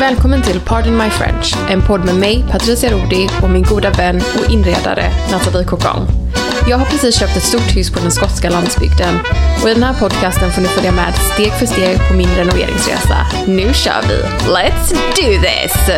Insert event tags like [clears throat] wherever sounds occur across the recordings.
Välkommen till Pardon My French, en podd med mig, Patricia Rodi och min goda vän och inredare Nathalie Cocon. Jag har precis köpt ett stort hus på den skotska landsbygden och i den här podcasten får ni följa med steg för steg på min renoveringsresa. Nu kör vi! Let's do this!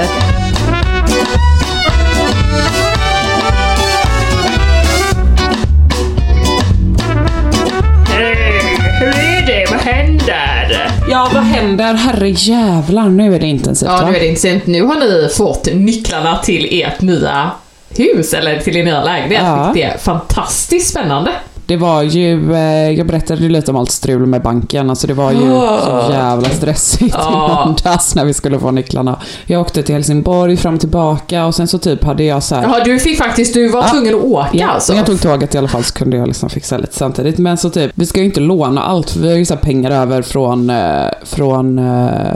Händer? Herre jävlar, nu är det intensivt Ja, va? nu är det intressant. Nu har ni fått nycklarna till ert nya hus, eller till er nya lägenhet. Ja. Vilket är fantastiskt spännande. Det var ju, eh, jag berättade ju lite om allt strul med banken, alltså det var ju så jävla stressigt i Ja. måndags när vi skulle få nycklarna. Jag åkte till Helsingborg fram och tillbaka och sen så typ hade jag så här. Jaha, du fick faktiskt, du var Ja. tvungen att åka Ja, alltså? men jag tog tåget i alla fall så kunde jag liksom fixa lite samtidigt. Men så typ, vi ska ju inte låna allt för vi har ju så pengar över från, eh, från eh,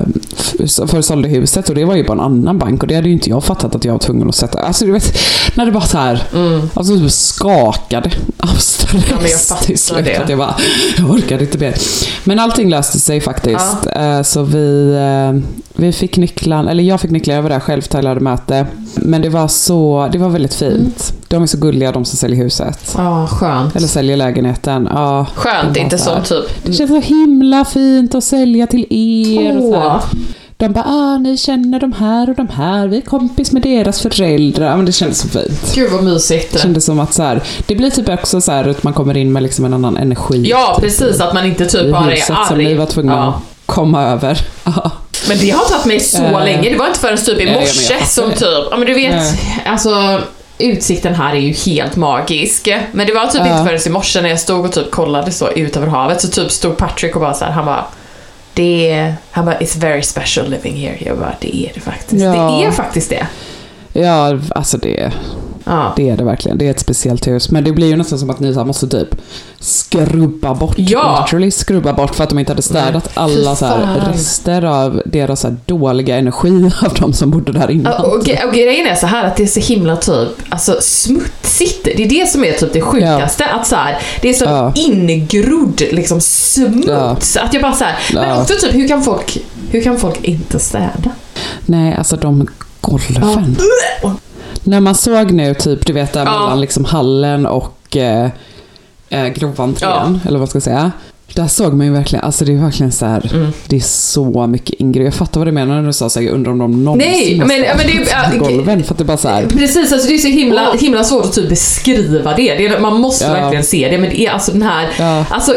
för sålde huset och det var ju på en annan bank och det hade ju inte jag fattat att jag var tvungen att sätta. Alltså du vet, när det bara så här, alltså typ skakade av stress Mm. Men jag fattar till slut. det. Att jag bara, jag orkade inte mer. Men allting löste sig faktiskt. Eh, Så vi, eh, vi fick nycklarna, eller jag fick nycklar, jag var där själv, Tyler hade möte. Men det var så, det var väldigt fint. De är så gulliga de som säljer huset. Ja, skönt. Eller säljer lägenheten. Ja, Skönt, inte så typ... Det känns så himla fint att sälja till er. Och så här. De bara, ah, ni känner de här och de här. Vi är kompis med deras föräldrar. Men det kändes så fint. Gud vad mysigt. Det kändes som att så här, det blir typ också så här att man kommer in med liksom en annan energi. Ja, precis. Att man inte i typ bara är huset som arg. ni var tvungna Ja. att komma över. [laughs] Men det har tagit mig så Eh. länge. Det var inte förrän typ i ja, morse som typ, ja men du vet, Nej. alltså utsikten här är ju helt magisk. Men det var typ Ja. inte förrän i morse när jag stod och typ kollade så ut över havet så typ stod Patrick och bara så här, han bara det är, han bara it's very special living here. Jag bara det är det faktiskt. Ja. Det är faktiskt det. ja, alltså det, Ja. det är det verkligen. Det är ett speciellt hus. Men det blir ju nästan som att ni så måste typ skrubba bort. Ja. Literally skrubba bort för att de inte hade städat alla så rester av deras så dåliga energi [laughs] av de som bodde där innan. Ja, Och, och, och grejen är så här att det är så himla typ, alltså smutsigt. Det är det som är typ det sjukaste. Att så här, det är så Ja. ingrodd liksom smuts. Att jag bara så här, men Ja. också typ hur kan folk, hur kan folk inte städa? Nej, alltså de golven. När man såg nu typ, du vet där Ja. mellan liksom hallen och eh, eh, groventrén, eller vad ska jag säga. Där såg man ju verkligen, alltså det är verkligen så här, Mm. det är så mycket ingrepp. Jag fattar vad du menar när du sa så här, jag undrar om de någonsin Nej, men- ja, men det är- ja, golven. För att det bara så här, Precis, alltså det är så himla, himla svårt att typ beskriva det. det är, man måste Ja. verkligen se det, men det är alltså den här... Ja. Alltså,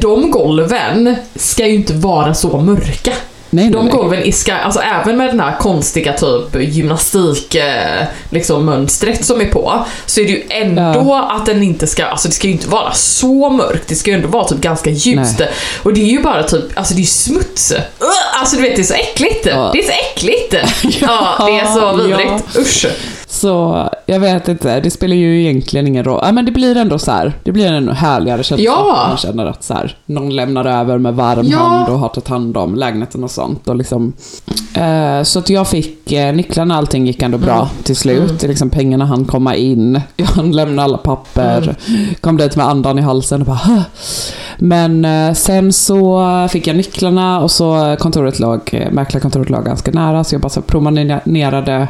de golven ska ju inte vara så mörka. Nej, nej, De nej. golven ska, alltså även med den här konstiga typ gymnastik eh, liksom mönstret som är på, så är det ju ändå att den inte ska, alltså det ska ju inte vara så mörkt, det ska ju ändå vara typ ganska ljust. Nej. Och det är ju bara typ, alltså det är ju smuts. Uh, alltså du vet, det är så äckligt. Ja. Det är så äckligt. [laughs] ja, det är så vidrigt. Usch. Så jag vet inte, det spelar ju egentligen ingen roll. Ja, men det blir ändå så här, det blir en härligare känsla. Ja. Man känner att så här, någon lämnar över med varm Ja. hand och har tagit hand om lägenheten och sånt. Och liksom, eh, så att jag fick eh, nycklarna, allting gick ändå bra till slut. Är Liksom, pengarna hann komma in, [laughs] jag lämnade alla papper, kom dit med andan i halsen och bara "Hö." Men eh, sen så fick jag nycklarna och så kontoret låg, eh, mäklarkontoret låg ganska nära så jag bara så promenerade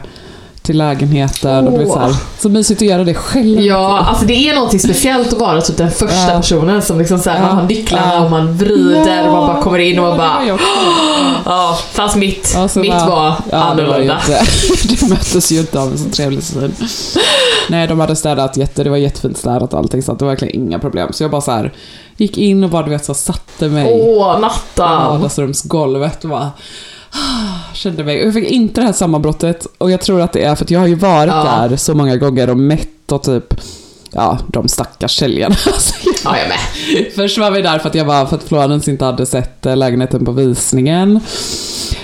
till lägenheten och det var så, här, så mysigt att göra det själv. Ja, alltså det är någonting speciellt att vara typ den första Ja. personen som liksom så här, Ja. man har nycklarna Ja. och man vrider och man bara kommer in och man bara. [gasps] Ja, fast mitt, Ja, så mitt var ja, det var annorlunda. inte, [laughs] det möttes ju inte av en så trevlig syn. Nej, de hade städat jätte, det var jättefint städat och allting så det var verkligen inga problem. Så jag bara så här gick in och bara du vet så satte mig Åh, på Nattan! vardagsrumsgolvet och bara kände mig. Jag fick inte det här sammanbrottet och jag tror att det är för att jag har ju varit Ja. där så många gånger och mätt och typ Ja, de stackars säljarna. [laughs] Alltså, Ja, jag med. Först var vi där för att jag var för att Florence inte hade sett eh, lägenheten på visningen.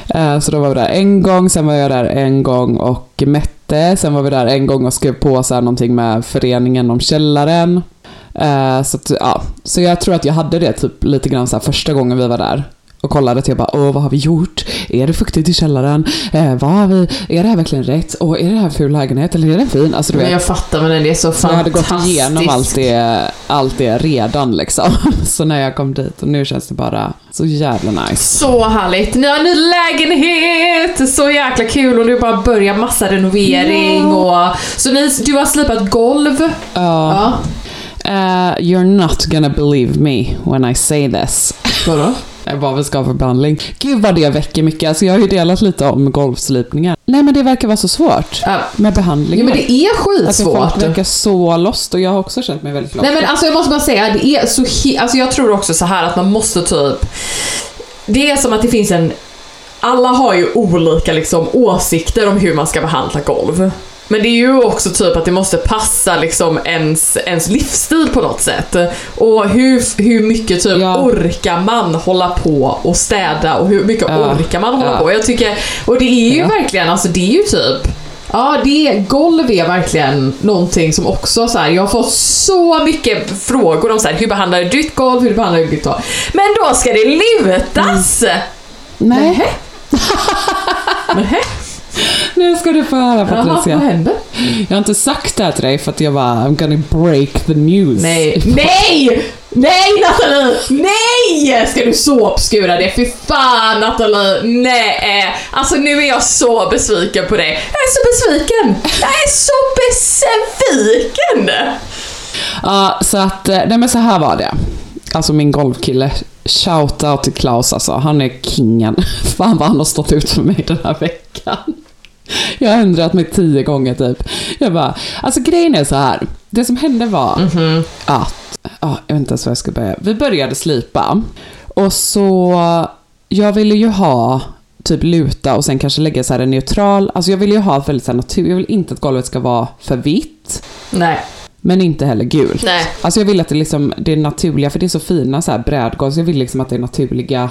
Eh, Så då var vi där en gång, sen var jag där en gång och mätte. Sen var vi där en gång och skrev på så här någonting med föreningen om källaren. Eh, Så, att, ja. så jag tror att jag hade det typ lite grann så här första gången vi var där. Och kollade till jag bara, åh vad har vi gjort? Är det fuktigt i källaren? Eh, vad har vi? Är det här verkligen rätt? Och är det här en ful lägenhet eller är den fin? Alltså du vet. Men jag fattar, men det är så Så jag hade gått fantastiskt. igenom allt det, allt det redan liksom. [laughs] Så när jag kom dit och nu känns det bara så jävla nice. Så härligt! Ni har en ny lägenhet! Så jäkla kul och du bara börjar massa renovering och... Så ni, du har slipat golv? Ja. Ja. Eh, you're not gonna believe me when I say this. Vadå? Eh, Vad vi ska ha för behandling. Gud vad det väcker mycket. Alltså jag har ju delat lite om golvslipningar. Nej men det verkar vara så svårt Ja. med behandling. Jo men det är alltså, folk skitsvårt. verkar så lost och jag har också känt mig väldigt lost. Nej men alltså jag måste bara säga, det är så alltså jag tror också så här att man måste typ... Det är som att det finns en... Alla har ju olika liksom åsikter om hur man ska behandla golv. Men det är ju också typ att det måste passa liksom ens, ens livsstil på något sätt. Och hur, hur mycket typ Ja. orkar man hålla på och städa och hur mycket Ja. orkar man hålla Ja. på? Jag tycker, och det är ju Ja. verkligen, alltså det är ju typ Ja, det, golv är verkligen någonting som också så här, jag har fått så mycket frågor om så här, hur behandlar du ditt golv, hur behandlar du ditt golv? Men då ska det lutas! Nej. Nähä? [laughs] [laughs] Nu ska du få höra Patricia. vad? Jag har inte sagt det här till dig för att jag bara I'm gonna break the news. Nej, nej! Nej Nathalie! Nej! Ska du såpskura det? Fy fan Nathalie! Nej! Alltså nu är jag så besviken på dig. Jag är så besviken! Jag är så besviken! Ja, så att, eh, nej men så här var det. Alltså min golfkille, shoutout till Klaus alltså, han är kingen. [laughs] Fan vad han har stått ut för mig den här veckan. Jag har ändrat mig tio gånger typ. Jag bara, alltså grejen är så här. Det som hände var att, ja, jag vet inte ens var jag ska börja. Vi började slipa och så, jag ville ju ha typ luta och sen kanske lägga så här en neutral, alltså jag vill ju ha väldigt så här natur, jag vill inte att golvet ska vara för vitt. Nej. Men inte heller gult. Nej. Alltså jag vill att det liksom, det är naturliga, för det är så fina så här brädgolv, så jag vill liksom att det naturliga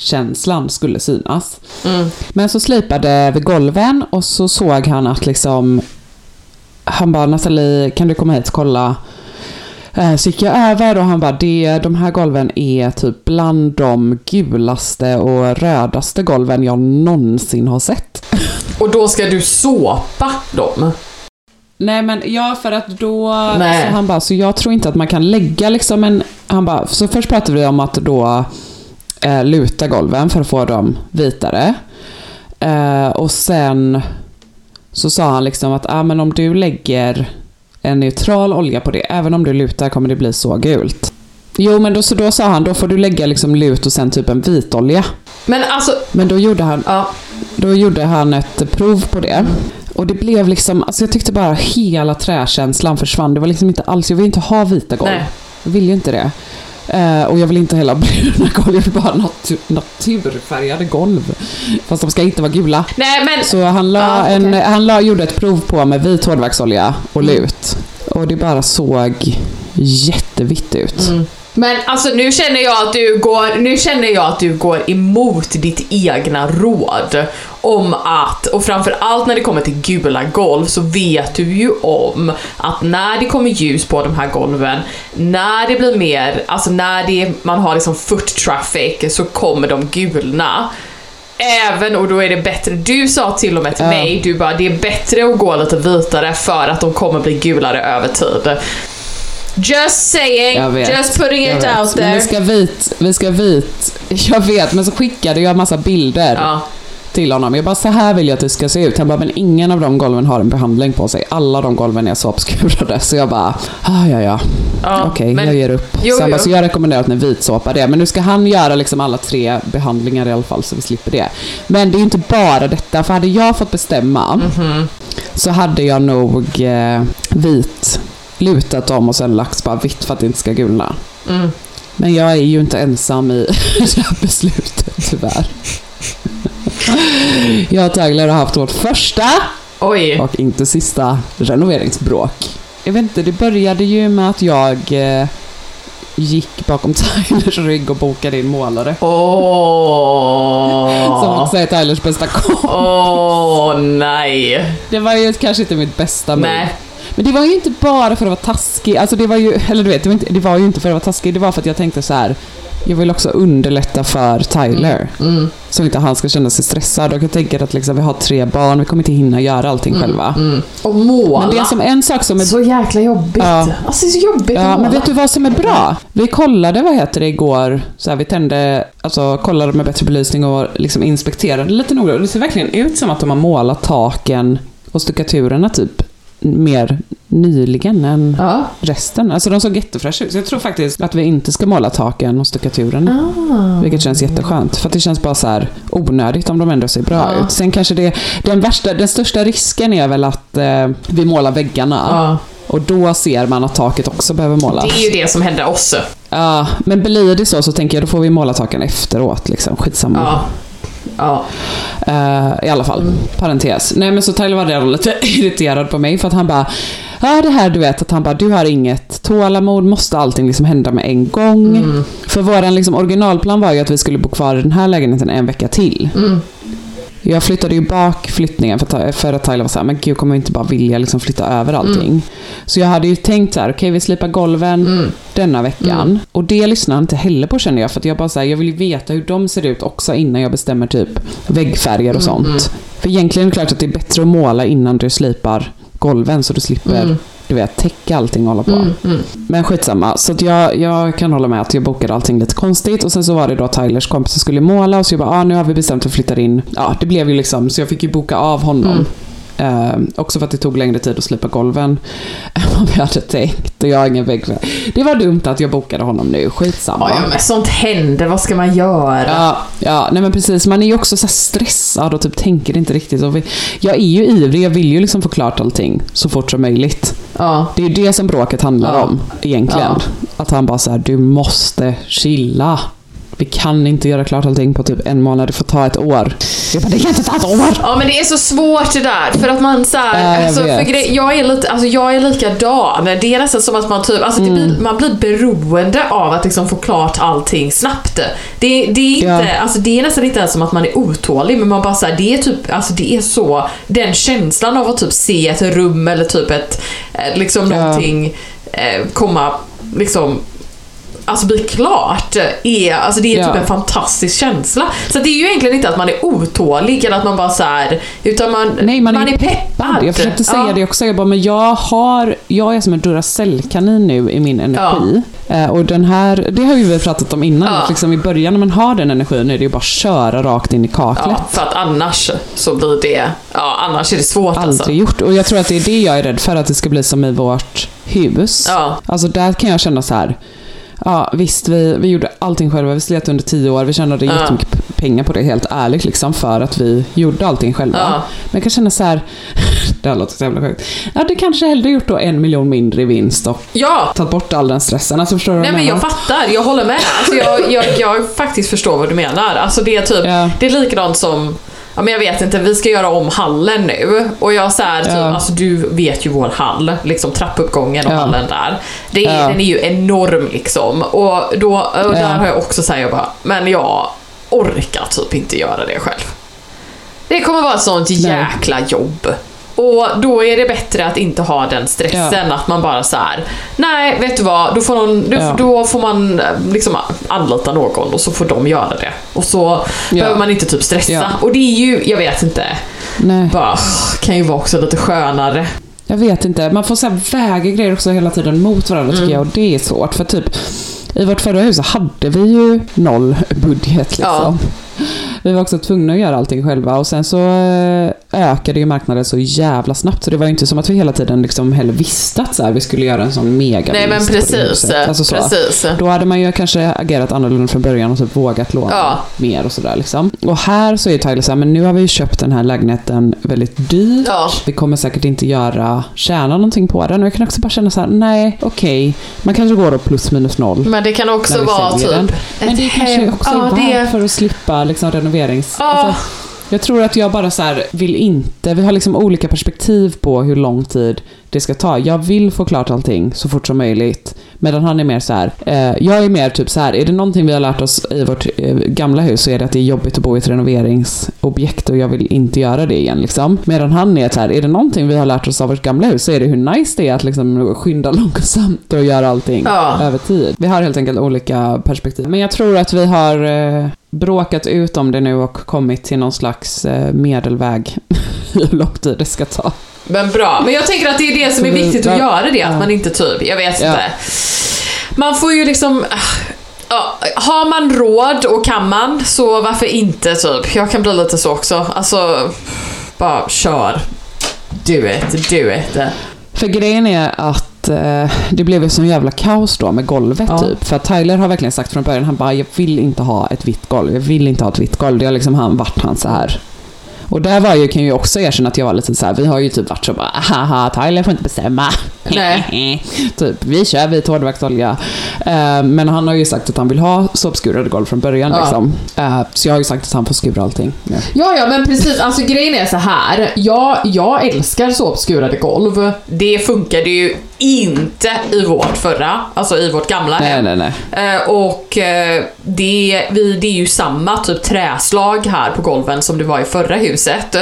träkänslan skulle synas. Mm. Men så slipade vi golven och så såg han att liksom, han bara Nathalie, kan du komma hit och kolla? Eh, Så gick jag över och han bara, det, de här golven är typ bland de gulaste och rödaste golven jag någonsin har sett. Och då ska du såpa dem? Nej men ja, för att då... Nej. Så han bara, så jag tror inte att man kan lägga liksom en... Han bara, så först pratade vi om att då eh, luta golven för att få dem vitare. Eh, och sen så sa han liksom att ah, men om du lägger en neutral olja på det, även om du lutar kommer det bli så gult. Jo men då, så då sa han, då får du lägga liksom lut och sen typ en vitolja. Men alltså, Men då gjorde han, ja. då gjorde han ett prov på det. Och det blev liksom, alltså jag tyckte bara hela träkänslan försvann. Det var liksom inte alls, jag vill inte ha vita golv. Nej. Jag vill ju inte det. Eh, och jag vill inte heller ha [laughs] bruna golv, jag vill bara ha natur, naturfärgade golv. Fast de ska inte vara gula. Nej men... Så han, la okej. en, han la, gjorde ett prov på med vit hårdvaxolja och Mm. lut. Och det bara såg jättevitt ut. Mm. Men alltså nu känner jag att du går, nu känner jag att du går emot ditt egna råd. Om att, och framförallt när det kommer till gula golv så vet du ju om att när det kommer ljus på de här golven, när det blir mer, alltså när det, man har liksom foot traffic så kommer de gulna. Även, och då är det bättre, du sa till och med till Ja. mig, du bara det är bättre att gå lite vitare för att de kommer bli gulare över tid. Just saying, just putting it out Men there. vi ska vit, vi ska vit. Jag vet, men så skickade jag massa bilder Ja. Till honom. Jag bara, så här vill jag att det ska se ut. Han bara, men ingen av de golven har en behandling på sig. Alla de golven är såpskurade. Så jag bara, ah, ja ja. Ja, Okej, men- jag ger upp. Jo, så, han bara, så jag rekommenderar att ni vitsåpar det. Men nu ska han göra liksom alla tre behandlingar i alla fall så vi slipper det. Men det är ju inte bara detta. För hade jag fått bestämma Mhm. så hade jag nog eh, vit lutat om och sen lagt bara vitt för att det inte ska gulna. Mm. Men jag är ju inte ensam i [laughs] det här beslutet tyvärr. Jag och Tyler har haft vårt första Oj. och inte sista renoveringsbråk. Jag vet inte, det började ju med att jag eh, gick bakom [laughs] Tylers rygg och bokade in målare. Som Åh. också är Tylers bästa kompis. Åh nej. Det var ju kanske inte mitt bästa move. Nej. Men det var ju inte bara för att vara taskig. Alltså det var ju, eller du vet, det var, inte, det var ju inte för att vara taskig. Det var för att jag tänkte så här. Jag vill också underlätta för Tyler. Mm. Så inte han ska känna sig stressad. Och jag tänker att liksom, vi har tre barn, vi kommer inte hinna göra allting själva. Mm. Och måla. Men det är som en sak som är Så jäkla jobbigt. Ja. Alltså det är så jobbigt Ja, men vet du vad som är bra? Vi kollade, vad heter det, igår. Så här, vi tände, alltså kollade med bättre belysning och liksom inspekterade lite. Och Det ser verkligen ut som att de har målat taken och stuckaturerna typ mer nyligen än Ja. resten. Alltså de såg jättefräscha ut. Så jag tror faktiskt att vi inte ska måla taken och stuckaturen. Ah. Vilket känns jätteskönt. För att det känns bara så här onödigt om de ändå ser bra Ja. ut. Sen kanske det, den, värsta, den största risken är väl att eh, vi målar väggarna. Ja. Och då ser man att taket också behöver målas. Det är ju det som händer oss. Ja, men blir det så så tänker jag då får vi måla taken efteråt. Liksom. Skitsamma. Ja. Ja. Eh, I alla fall, parentes. Nej men så Tyler var redan lite [laughs] irriterad på mig för att han bara Ja det här du vet att han bara du har inget tålamod, måste allting liksom hända med en gång. Mm. För våran liksom originalplan var ju att vi skulle bo kvar i den här lägenheten en vecka till. Mm. Jag flyttade ju bak flyttningen för för att Tyler var såhär, men gud kommer vi inte bara vilja liksom flytta över allting. Så jag hade ju tänkt så här: okej vi slipar golven Mm. denna veckan. Och det lyssnar han inte heller på känner jag, för att jag bara säger jag vill ju veta hur de ser ut också innan jag bestämmer typ väggfärger och Mm, sånt. För egentligen är det klart att det är bättre att måla innan du slipar golven så du slipper, Mm. Du vet, täcka allting och hålla på. Mm. Mm. Men skitsamma, så att jag, jag kan hålla med att jag bokade allting lite konstigt och sen så var det då Tylers kompis som skulle måla och så jag bara, ah, nu har vi bestämt att flytta in. Ja, det blev ju liksom, så jag fick ju boka av honom. Mm. Eh, också för att det tog längre tid att slipa golven [laughs] än vad vi hade tänkt. Och jag har ingen vägg. Det var dumt att jag bokade honom nu, skitsamma. Ja, ja, men sånt händer, vad ska man göra? Ja, ja, nej men precis. Man är ju också så stressad och typ tänker inte riktigt. Och vi, jag är ju ivrig, jag vill ju liksom få klart allting så fort som möjligt. Ja. Det är ju det som bråket handlar Ja. om egentligen. Ja. Att han bara så här, du måste chilla. Vi kan inte göra klart allting på typ en månad, det får ta ett år. Jag bara, det kan inte ta ett år! Ja men det är så svårt det där för att man såhär, jag alltså, för grej, jag är lite, alltså jag är likadan. Det är nästan som att man typ, alltså det blir, man blir beroende av att liksom få klart allting snabbt. Det, det är inte, Ja. alltså det är nästan inte ens som att man är otålig men man bara såhär, det är typ, alltså det är så, den känslan av att typ se ett rum eller typ ett, eh, liksom Ja. någonting eh, komma, liksom Alltså bli klart, är, alltså det är typ Ja. en fantastisk känsla. Så det är ju egentligen inte att man är otålig eller att man bara så här, utan man, Nej, man, är, peppad. Jag försökte säga Ja. det också. Jag bara, men jag har, jag är som en Duracell-kanin nu i min energi. Eh, och den här, det har ju vi pratat om innan. Ja. Att liksom I början när man har den energin är det ju bara att köra rakt in i kaklet. Ja, för att annars så blir det, ja annars är det svårt Aldrig alltså. gjort. Och jag tror att det är det jag är rädd för, att det ska bli som i vårt hus. Ja. Alltså där kan jag känna så här. Ja visst, vi, vi gjorde allting själva. Vi slet under tio år. Vi tjänade Ja. jättemycket pengar på det, helt ärligt, liksom, för att vi gjorde allting själva. Ja. Men jag kan känna så här. [laughs] det här låter så jävla sjukt. Ja, det kanske hellre gjort då en miljon mindre i vinst och Ja, tagit bort all den stressen. Alltså förstår du vad Nej jag men menar? jag fattar, jag håller med. Alltså jag, jag, jag faktiskt förstår vad du menar. Alltså det är typ, Ja. det är likadant som Ja, men jag vet inte, vi ska göra om hallen nu och jag så här, typ, Ja. alltså du vet ju vår hall, liksom trappuppgången och Ja. hallen där. Det är, Ja. Den är ju enorm liksom och, då, och där har jag också sagt jag bara, men jag orkar typ inte göra det själv. Det kommer vara ett sånt jäkla jobb. Och då är det bättre att inte ha den stressen, att man bara så här. nej vet du vad, då får, någon, då, Ja. då får man eh, liksom anlita någon och så får de göra det. Och så behöver man inte typ stressa. Ja. Och det är ju, jag vet inte, Nej. bara, kan ju vara också lite skönare. Jag vet inte, man får så väga grejer också hela tiden mot varandra Mm. tycker jag och det är svårt för typ i vårt förra hus hade vi ju noll budget liksom. Vi var också tvungna att göra allting själva och sen så eh, ökade ju marknaden så jävla snabbt så det var ju inte som att vi hela tiden liksom heller visste att så här, vi skulle göra en sån mega Nej men det precis. Alltså så. precis. Då hade man ju kanske agerat annorlunda från början och typ vågat låna Ja. mer och sådär liksom. Och här så är ju Tyler så här, men nu har vi ju köpt den här lägenheten väldigt dyrt. Ja. Vi kommer säkert inte göra, tjäna någonting på den. Och jag kan också bara känna så här: nej, okej. Man kanske går då plus minus noll. Men det kan också vara typ den. Men det kanske också Ja, är det- värt för att slippa liksom, renoverings... Ja. Alltså, jag tror att jag bara så här vill inte, vi har liksom olika perspektiv på hur lång tid det ska ta. Jag vill få klart allting så fort som möjligt. Medan han är mer så här, eh, jag är mer typ så här, är det någonting vi har lärt oss i vårt eh, gamla hus så är det att det är jobbigt att bo i ett renoveringsobjekt och jag vill inte göra det igen liksom. Medan han är så här, är det någonting vi har lärt oss av vårt gamla hus så är det hur nice det är att liksom skynda [laughs] långsamt och göra allting Ja. över tid. Vi har helt enkelt olika perspektiv. Men jag tror att vi har eh, bråkat ut om det nu och kommit till någon slags eh, medelväg [laughs] hur lång tid det ska ta. Men bra. Men jag tänker att det är det som är vi- viktigt att göra det, att man inte typ, jag vet Ja. inte. Man får ju liksom... Ja, har man råd och kan man, så varför inte typ? Jag kan bli lite så också. Alltså, bara kör. Do it, do it. För grejen är att eh, det blev ju sån jävla kaos då med golvet Ja. typ. För att Tyler har verkligen sagt från början, han bara jag vill inte ha ett vitt golv. Jag vill inte ha ett vitt golv. Det har liksom han varit han så här. Och där var ju, kan jag ju också erkänna att jag var lite så här, vi har ju typ varit så bara, haha, Tyler får inte bestämma. Nej. [laughs] typ, vi kör vit hårdvaktsolja. Eh, men han har ju sagt att han vill ha såpskurade golv från början Ja. liksom. Eh, så jag har ju sagt att han får skura allting. Ja. Ja, ja, men precis. Alltså grejen är så här. Jag, jag älskar såpskurade golv. Det funkade ju inte i vårt förra, alltså i vårt gamla Nej, hem. nej, nej. Eh, och eh, det, vi, det är ju samma typ träslag här på golven som det var i förra huset.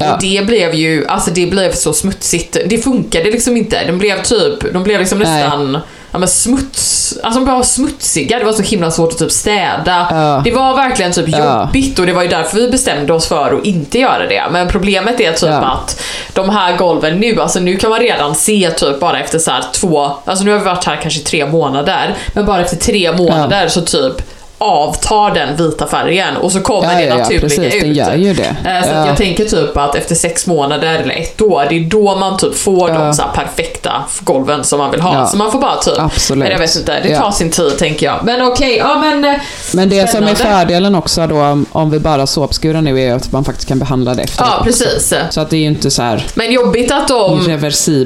Ja. Och det blev ju, alltså det blev så smutsigt. Det funkade liksom inte. De blev typ, de blev liksom Nej. nästan Ja men smuts, alltså de var smutsiga, det var så himla svårt att typ städa. Ja. Det var verkligen typ jobbigt och det var ju därför vi bestämde oss för att inte göra det. Men problemet är typ Ja. att de här golven nu, alltså nu kan man redan se typ bara efter så här två, alltså nu har vi varit här kanske tre månader, men bara efter tre månader så typ avtar den vita färgen och så kommer Ja, det ja, ja, naturliga precis, ut. gör ju det. Eh, Så Ja. jag tänker typ att efter sex månader eller ett år, det är då man typ får de Ja. så här perfekta golven som man vill ha. Ja. Så man får bara typ, Absolut. jag vet inte, det Ja. tar sin tid tänker jag. Men okej, ja men... eh, Men det som är Spännande. fördelen också då om- vi bara såpskurar nu är att man faktiskt kan behandla det efteråt. Ja, precis. Så att det är ju inte så här Men jobbigt att de...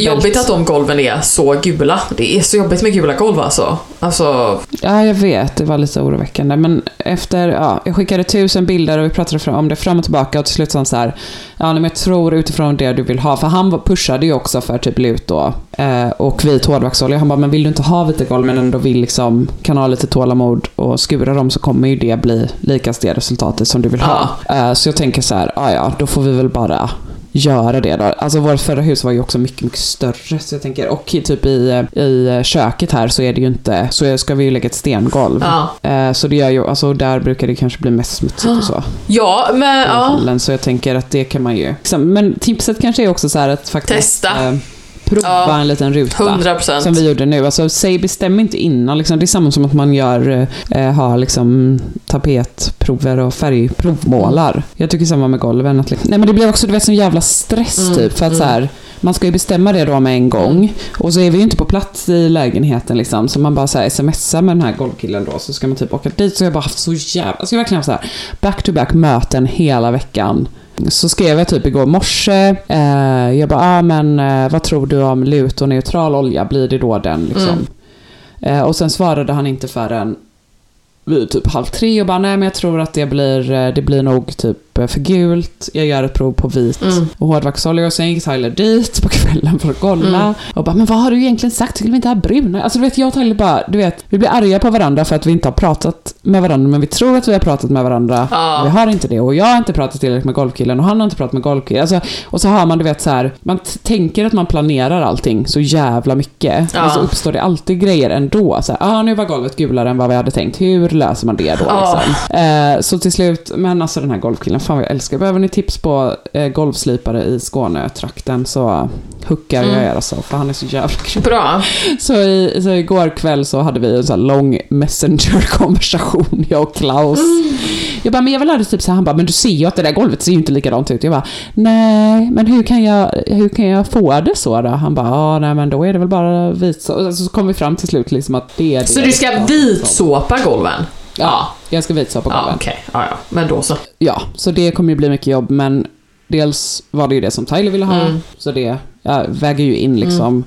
Jobbigt att de golven är så gula. Det är så jobbigt med gula golv alltså. Alltså, Ja, jag vet. Det var lite oroväckande. Men efter, ja, jag skickade tusen bilder och vi pratade om det fram och tillbaka och till slut sa han så här, ja men jag tror utifrån det du vill ha, för han pushade ju också för typ lut då, eh, och vit hårdvaxolja. Han bara, men vill du inte ha vita golv men ändå vill liksom, kan ha lite tålamod och skura dem så kommer ju det bli likast det resultatet som du vill ha. Eh, så jag tänker så här, ja ja, då får vi väl bara göra det då. Alltså vårt förra hus var ju också mycket, mycket större. Så jag tänker, och i- typ i, i köket här så är det ju inte, så ska vi ju lägga ett stengolv. ja. Eh, Så det gör ju, alltså där brukar det kanske bli mest smutsigt och så. [gasps] Ja, men ja. Så jag tänker att det kan man ju. Liksom, Men tipset kanske är också så här att faktiskt Testa. eh, prova Ja. en liten ruta. 100%. Som vi gjorde nu. Alltså, säg bestäm inte innan. Liksom. Det är samma som att man gör, eh, har liksom, tapetprover och färgprovmålar. Jag tycker samma med golven. Att, liksom, nej men det blir också du vet, sån jävla stress Mm, typ. För att så här, man ska ju bestämma det då med en gång. Och så är vi ju inte på plats i lägenheten liksom. Så man bara så här, smsar med den här golvkillen då. Så ska man typ åka dit. Så jag bara haft så jävla... Alltså jag verkligen haft så här back-to-back möten hela veckan. Så skrev jag typ igår morse. Eh, jag bara, ah, men eh, vad tror du om lut och neutral olja? Blir det då den liksom? Eh, och sen svarade han inte förrän vid typ halv tre och bara, nej men jag tror att det blir, eh, det blir nog typ för gult, jag gör ett prov på vit Mm. och hårdvaxolja och sen gick Tyler dit på kvällen för att kolla Mm. och bara “men vad har du egentligen sagt? Skulle vi inte ha bruna?” Alltså du vet, jag och Tyler bara, du vet, vi blir arga på varandra för att vi inte har pratat med varandra men vi tror att vi har pratat med varandra. Ja. Vi har inte det och jag har inte pratat tillräckligt med golfkillen och han har inte pratat med golfkillen. Alltså, och så har man, du vet så här, man tänker att man planerar allting så jävla mycket. Ja. Och så uppstår det alltid grejer ändå. Så här, ah, nu var golvet gulare än vad vi hade tänkt. Hur löser man det då? Liksom? Eh, så till slut, men alltså den här golfkillen, fan vad jag älskar. Behöver ni tips på eh, golfslipare i Skånetrakten så hookar jag Mm. er alltså, för han är så jävla grym. Bra. Så, i, så igår kväll så hade vi en sån här lång messenger-konversation, jag och Klaus. Jag bara, men jag vill ha det typ så här. Han bara, men du ser ju att det där golvet ser ju inte likadant ut. Jag bara, nej, men hur kan jag, hur kan jag få det så då? Han bara, ja, nej men då är det väl bara vit så. Så kom vi fram till slut liksom att det är det. Så du ska vitsåpa golven? Ja, jag ska vitsåpa Ja, golven. okej. Ja, ja. Men då så. Ja, så det kommer ju bli mycket jobb, men dels var det ju det som Tyler ville ha, Mm. så det ja, väger ju in liksom.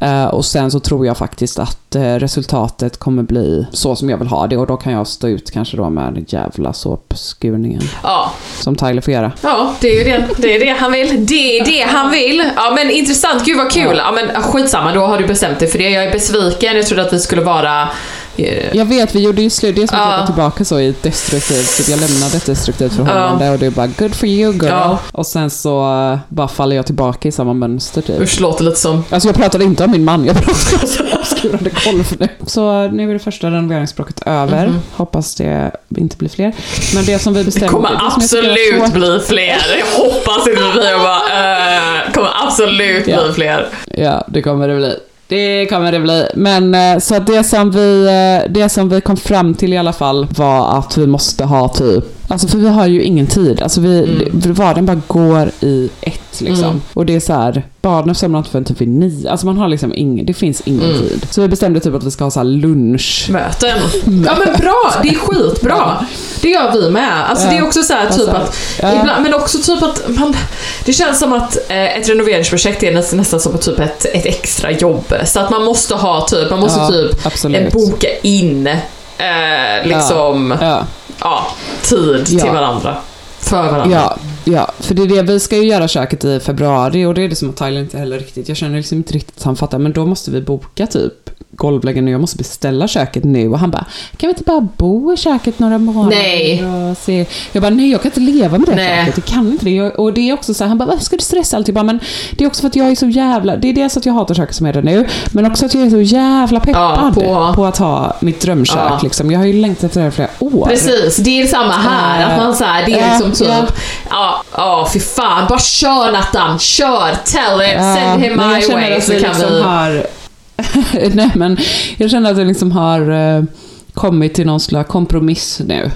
Eh, och sen så tror jag faktiskt att eh, resultatet kommer bli så som jag vill ha det och då kan jag stå ut kanske då med den jävla såpskurningen Ja, som Tyler får göra. Ja, det är ju det, det, är det han vill. Det är det han vill. Ja men intressant, gud vad kul. Ja men skitsamma, då har du bestämt dig för det. Jag är besviken, jag trodde att vi skulle vara... eh, Jag vet, vi gjorde ju slut, det är som att Ja. tillbaka så i ett destruktivt, typ jag lämnade ett destruktivt förhållande och det är bara good for you girl. Ja. Och sen så eh, bara faller jag tillbaka i samma mönster typ. Usch, låter lite som... Alltså jag pratade inte om min man, jag pratade om avskurande golv nu. Så nu är det första renoveringsbråket över. Mhm. Hoppas det inte blir fler. Men det som vi Det bestämde... kommer det tycker är absolut svårt- bli fler. Jag hoppas inte det jag bara... Uh, kommer absolut Ja. bli fler. Ja, det kommer det bli. Det kommer det bli. Men eh, så det som, vi, eh, det som vi kom fram till i alla fall var att vi måste ha typ Alltså för vi har ju ingen tid. Alltså vi, Mm. vardagen bara går i ett liksom. Mm. Och det är så här, barnen somnar inte förrän typ vid nio. Alltså man har liksom ingen, det finns ingen Mm. tid. Så vi bestämde typ att vi ska ha så lunch. Möten. Ja men bra, det är skitbra. Det gör vi med. Alltså det är också så här typ Alltså, att ja. Ibland, men också typ att man, det känns som att eh, ett renoveringsprojekt är nästan, nästan som typ ett, ett extra jobb. Så att man måste ha typ, man måste Ja, typ absolut. boka in eh, liksom, ja. Ja, tid till Ja. varandra. För varandra. ja, ja, för det är det, vi ska ju göra köket i februari och det är det som att Tyler inte heller riktigt, jag känner liksom inte riktigt att han fattar, men då måste vi boka typ golvläggaren nu, jag måste beställa köket nu och han bara, kan vi inte bara bo i köket några månader? Nej. Och se? Jag bara, nej jag kan inte leva med det Nej. köket, jag kan inte det. Och det är också så här, han bara, varför ska du stressa alltid? Jag bara, men det är också för att jag är så jävla, det är dels att jag hatar köket som är det nu, men också att jag är så jävla peppad Ja, på- på... att ha mitt drömkök Ja. liksom. Jag har ju längtat efter det här i flera år. Precis, det är samma här. Eh, Att man så här, det är liksom ja. typ, ja, ja fy fan, bara kör Nattan, kör, tell it, Ja, send him my way så vi kan liksom vi... har... [laughs] Nej men, jag känner att vi liksom har eh, kommit till någon slags kompromiss nu.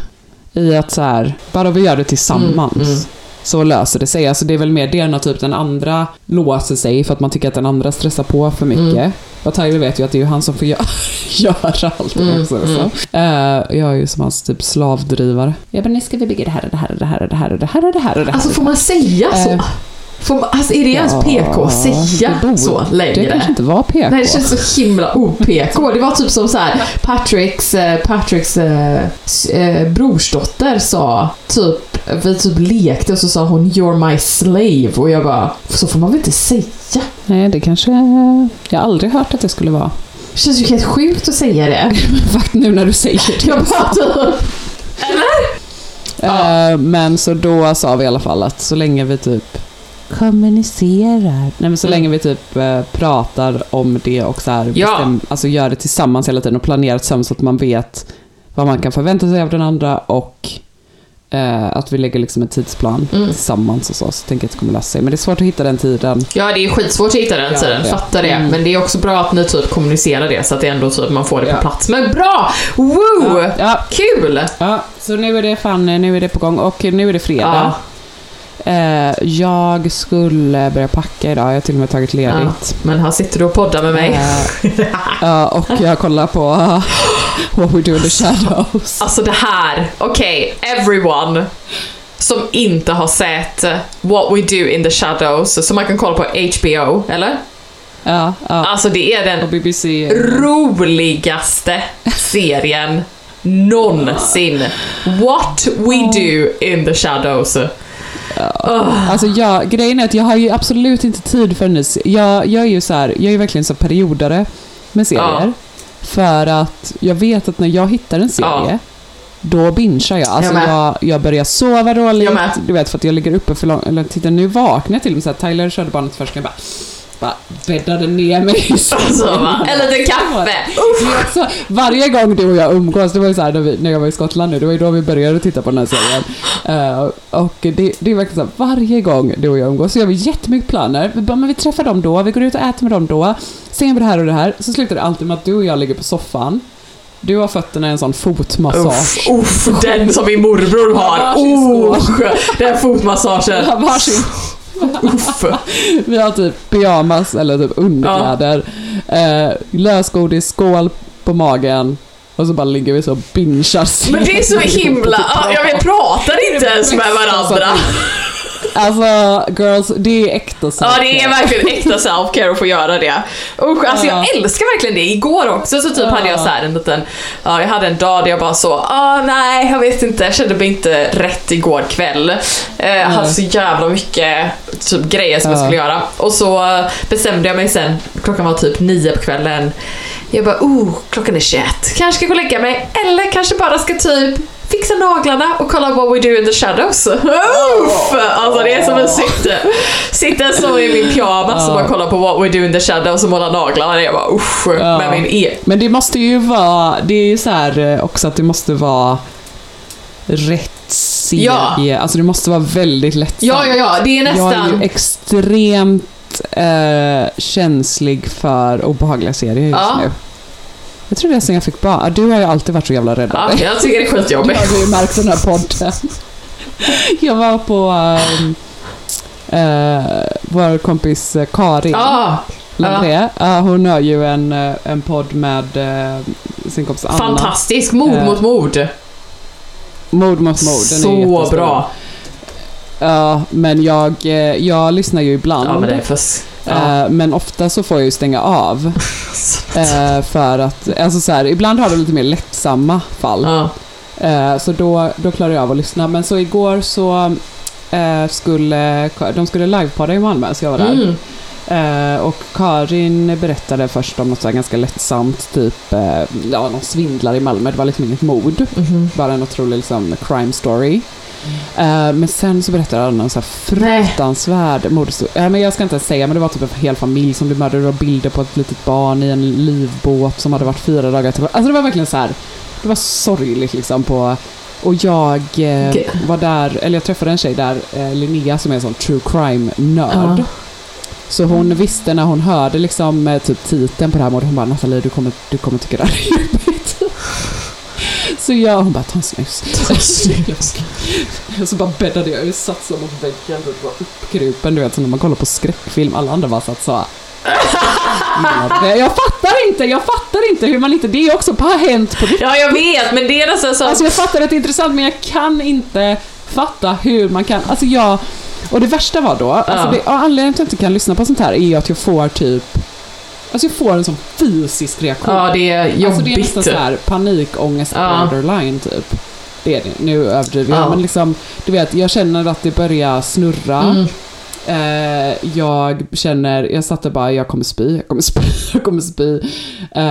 I att så här, bara vi gör det tillsammans. Mm, mm. Så löser det sig. Alltså det är väl mer det att typ den andra låser sig för att man tycker att den andra stressar på för mycket. Mm. Och Tyler vet ju att det är han som får gö- [laughs] göra allt Mm, också. mm. Så. Eh, jag är ju som hans typ slavdrivare. Jag bara, nu ska vi bygga det här och det här och det här och det här och det här och det här och det här. Alltså får man säga så? Eh, Får alltså är det ens PK att säga det så Det längre? kanske inte var PK. Nej, det känns så himla o-PK. Det var typ som så här, Patricks, eh, Patricks eh, eh, brorsdotter sa typ, vi typ lekte och så sa hon “You're my slave” och jag bara, så får man väl inte säga? Nej, det kanske... Jag har aldrig hört att det skulle vara. Det känns ju helt sjukt att säga det. [laughs] Faktiskt nu när du säger det. Jag bara typ, Eh, Men så då sa vi i alla fall att så länge vi typ kommunicerar. Nej men så länge vi typ eh, pratar om det och så här Ja. bestäm, alltså gör det tillsammans hela tiden och planerar tillsammans så att man vet vad man kan förvänta sig av den andra och eh, att vi lägger liksom en tidsplan Mm. tillsammans och så, så tänker jag att det kommer lösa sig. Men det är svårt att hitta den tiden. Ja, det är skitsvårt att hitta den Ja, tiden, det. fattar det. Mm. Men det är också bra att ni typ kommunicerar det så att det ändå typ man får det Ja. på plats. Men bra! Woo! Ja, ja, Kul! ja, så nu är det fan, nu är det på gång och nu är det fredag. Ja. Eh, jag skulle börja packa idag, jag har till och med tagit Ja. ledigt. Men här sitter du och poddar med mig. Eh, ja, och jag kollar på uh, [laughs] What We Do In The Shadows. Alltså det här, okej, everyone som inte har sett What We Do In The Shadows, som man kan kolla på HBO, eller? Ja, ja. Alltså det är den BBC. roligaste serien någonsin. What we do in the shadows. Alltså jag, grejen är att jag har ju absolut inte tid för en jag, jag är ju så här, jag är verkligen så periodare med serier. Ja. För att jag vet att när jag hittar en serie, Ja. då bingear jag. Alltså Jag jag, jag börjar sova dåligt, du vet för att jag ligger uppe för långt. Eller titta nu vaknar jag till och med så här, Tyler körde barnet först jag bara, bara bäddade ner mig i sängen. En liten kaffe. Också, varje gång du och jag umgås, det var ju så här när, vi, när jag var i Skottland nu, det var ju då vi började titta på den här serien. Eh, och det, det är verkligen så här, varje gång du och jag umgås så gör vi jättemycket planer. Vi bara, men vi träffar dem då, vi går ut och äter med dem då, sen vi det här och det här. Så slutar det alltid med att du och jag ligger på soffan. Du har fötterna i en sån fotmassage. Uff, uff, den som min morbror har. Varsin Uff, den fotmassagen. Varsin Uff. Vi har typ pyjamas eller typ underkläder. Eh, lösgodis, skål på magen. Och så bara ligger vi så och bingear Men det är så [laughs] himla... Ja, jag vet, pratar inte ens med varandra. Alltså girls, det är äkta Ja, det är verkligen äkta self-care att få göra det. Usch, alltså Ja. jag älskar verkligen det. Igår också så typ Ja. hade jag så här en liten, ja jag hade en dag där jag bara så, ah nej jag vet inte, jag kände mig inte rätt igår kväll. Eh, jag hade så jävla mycket typ grejer som jag Ja. skulle göra. Och så bestämde jag mig sen, klockan var typ nio på kvällen. Jag bara, oh, klockan är 21. Kanske ska gå och lägga mig, eller kanske bara ska typ fixa naglarna och kolla what we do in the shadows. Uff! Alltså det är som en sitter, sitter så i min pyjamas och bara kollar på what we do in the shadows och målar naglarna. Jag bara usch, Ja. med min e... Men det måste ju vara, det är ju så här eh, också att det måste vara rätt serie. Alltså det måste vara väldigt lättsamt. Ja, ja, ja, det är Jag är nästan... ju extremt eh, känslig för obehagliga serier just Ja. nu. Jag tror det är sen jag fick barn. Du har ju alltid varit så jävla rädd av Ja, dig. jag tycker det är skitjobbigt. har du ju märkt den här podden. Jag var på ehm, eh, vår kompis eh, Karin Ja, Landré. Ja, hon har ju en, eh, en podd med sin kompis Anna. fantastisk. Mord Eh, mot mord. Mord mot mord. Den är Så jättestor. bra. Ja, men jag, jag lyssnar ju ibland. Ja, men det är för... Ja. Eh, Men ofta så får jag ju stänga av. [laughs] eh, för att, alltså så här, ibland har du lite mer lättsamma fall. Ja. Eh, Så då, då klarar jag av att lyssna. Men så igår så eh, skulle, de skulle livepodda i Malmö så jag var där. Mm. Eh, och Karin berättade först om något så ganska lättsamt, typ eh, ja, någon svindlare i Malmö. Det var liksom inget mord. Mhm. Bara en otrolig liksom, crime story. Eh, men sen så berättade han en så fruktansvärd mordhistoria. Men jag ska inte ens säga, men det var typ en hel familj som blev mördade och bilder på ett litet barn i en livbåt som hade varit fyra dagar tillbaka. Alltså det var verkligen så här. Det var sorgligt liksom på... Och jag eh, Okej. var där, eller jag träffade en tjej där, eh, Linnea, som är en sån true crime-nörd. Ja. Så hon visste när hon hörde liksom typ titeln på det här mordet, hon bara Nathalie du kommer, du kommer tycka det här är jobbigt. Så jag, hon bara ta en snus. [laughs] så bara bäddade jag, jag satt så mot väggen, och var uppkrupen du vet, som när man kollar på skräckfilm, alla andra bara satt så. Ja, [laughs] Jag fattar inte, jag fattar inte hur man inte, det är också har hänt på riktigt. ja, jag vet, men det är nästan så... Alltså jag fattar att det är intressant men jag kan inte fatta hur man kan, alltså jag, och det värsta var då, alltså Ja. det, anledningen till att jag inte kan lyssna på sånt här är att jag får typ, alltså jag får en sån fysisk reaktion. ja, det är jobbigt. Alltså det är nästan så här panikångest Ja. borderline typ. Det är det, nu överdriver jag Ja. men liksom, du vet jag känner att det börjar snurra. Mm. Eh, jag känner, jag satt där bara, jag kommer spy, jag kommer spy, [laughs] jag kommer spy. Eh,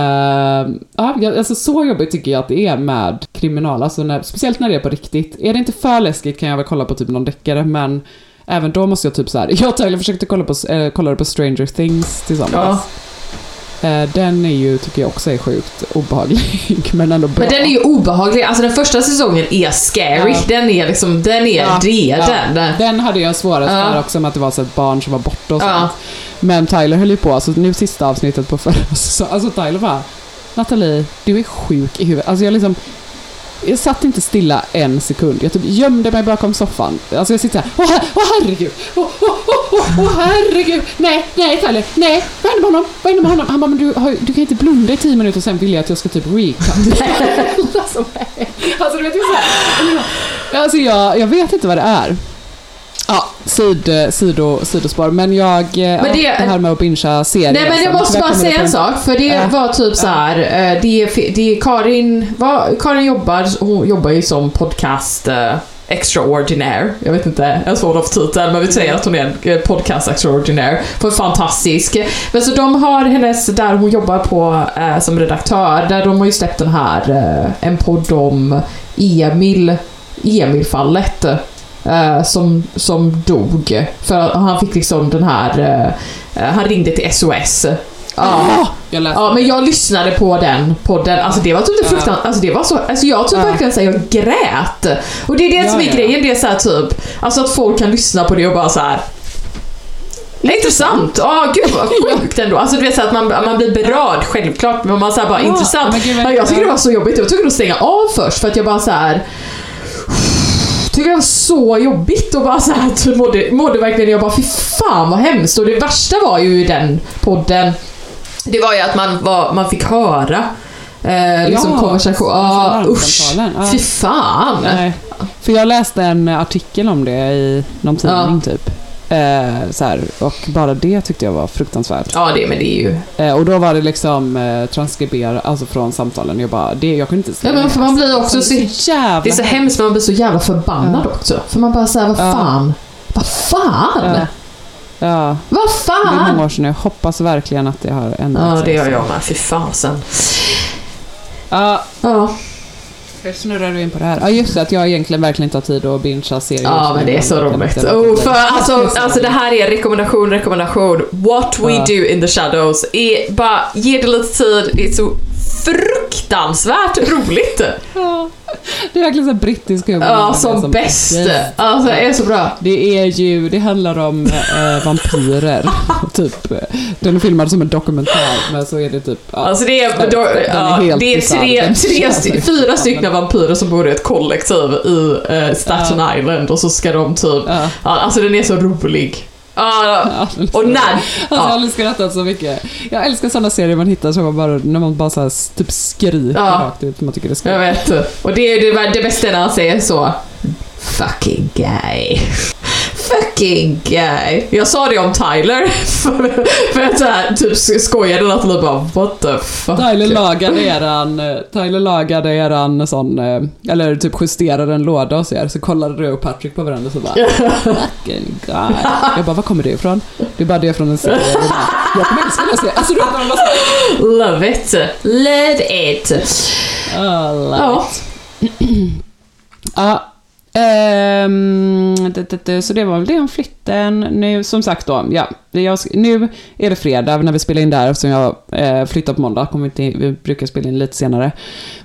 ja, alltså så jobbigt tycker jag att det är med kriminal, alltså när, speciellt när det är på riktigt. Är det inte för läskigt kan jag väl kolla på typ någon deckare, men även då måste jag typ så här. [laughs] jag och Tyler försökte kolla på, eh, kollade på Stranger Things tillsammans. Eh, den är ju, tycker jag också är sjukt obehaglig, [laughs] men ändå bra. Men den är ju obehaglig, alltså den första säsongen är scary. Ja. Den är liksom, den är Ja, det, ja. den. Den hade jag svårast Ja. för också med att det var så ett barn som var borta och sånt. Men Tyler höll ju på, alltså nu sista avsnittet på förra [laughs] säsongen, alltså Tyler bara Nathalie, du är sjuk i huvudet. Alltså jag liksom jag satt inte stilla en sekund. Jag typ gömde mig bakom soffan. Alltså jag sitter här. Åh, her- åh herregud! Åh, åh, åh, åh, åh herregud! Nej, nej Tyler, nej! Vad händer med honom? Vad händer med honom? Han bara, men du, har, du kan inte blunda i tio minuter och sen vill jag att jag ska typ recap. [laughs] alltså, nej. alltså du vet ju såhär. Alltså jag, jag vet inte vad det är. Ja, sid, sido, sidospår. Men jag, eh, ja, det- det, här med att bingea serier. Nej men jag måste bara säga en sak, för det Ja. var typ så här. eh, det, är, det Karin, vad, Karin jobbar, hon jobbar ju som podcast eh, extraordinaire. Jag vet inte ens vad hon har för titel, men vi säger att hon är en eh, podcast extraordinaire. För fantastisk. Men så de har hennes, där hon jobbar på eh, som redaktör, där de har ju släppt den här, eh, en podd om Emil, Emil-fallet. Eh, som, som dog. För han fick liksom den här, eh, eh, han ringde till SOS. Ja. Jag läste. Ja, men jag lyssnade på den podden, alltså det var typ det Ja. fruktansvärt, alltså det var så, alltså jag typ Ja. verkligen säger jag grät. Och det är det Ja, som är ja. grejen, det är så här typ, alltså att folk kan lyssna på det och bara så här. Intressant! Ja, gud vad [laughs] sjukt ändå. Alltså du vet så att man, man blir berörd självklart, men man säger bara Ja, intressant. men gud, Men jag tycker det var så jobbigt, jag var tvungen att stänga av först för att jag bara så här. Tycker det var så jobbigt och bara så här, typ mådde, mådde verkligen, jag bara fy fan vad hemskt. Och det värsta var ju i den podden, det var ju att man, var, man fick höra eh, liksom Ja, konversation. Ja, alltså usch. larmsamtalen, ja. Fy fan. Nej. För jag läste en artikel om det i någon tidning typ. Eh, så här, och bara det tyckte jag var fruktansvärt. Ja, det, men det är ju... Eh, och då var det liksom eh, transkriberat, alltså från samtalen. Jag bara, det, jag kunde inte Ja, men för man blir också så- så jävla Det är så hemskt men man blir så jävla förbannad Ja. också. För man bara säger vad Ja. fan. Vad fan? Ja. Ja, Vad det är många fan? år sedan. Jag hoppas verkligen att det har ändrat Ja, det gör jag med. Fy fasen. Ja, Ja. Hur snurrar du in på det här? Ja, just det. Att jag egentligen verkligen inte har tid att bingea serier. Ja, men det är så roligt. Oh, för alltså, [laughs] alltså det här är rekommendation, rekommendation. What we Ja. do in the shadows. Är bara, ge det lite tid. Är så fruktansvärt roligt. Ja. Det är verkligen så brittisk humor. Ja, är som bäst. Yes. Alltså, det är så bra. Det är ju, det handlar om eh, vampyrer. [laughs] typ. Den är filmad som en dokumentär, men så är det typ... Ja. Alltså det är, Den- då, den är ja, det är tre, tre, känns sty- liksom- fyra stycken vampyrer som bor i ett kollektiv i eh, Staten Island och så ska de typ... Ja. Ja, alltså den är så rolig. Ja, och när... Alltså jag har skrattat så mycket. Jag älskar sådana serier man hittar så man bara, när man bara så här, typ skriker Ja. rakt ut. Man tycker det är jag vet. Och det är det, det bästa när han säger så. Fucking guy. Fucking guy. Jag sa det om Tyler. [laughs] För, för att här, typ skojade lite och bara what the fuck. Tyler lagade eran, eh, Tyler lagade eran sån, eh, eller typ justerade en låda hos er, så kollade du och Patrick på varandra och så bara [laughs] Fucking guy. Jag bara, var kommer det ifrån? Det är bara det från en serie. Jag Jag kommer älska den serien. Alltså du vet bara Love it. Love it. "Ah, love Ja. Ja. [clears throat] Ehm, um, det, det, det, så det var väl det om flytten. Nu, som sagt då, ja. Jag, nu är det fredag när vi spelar in där eftersom jag eh, flyttar på måndag. Kommer inte, vi brukar spela in lite senare.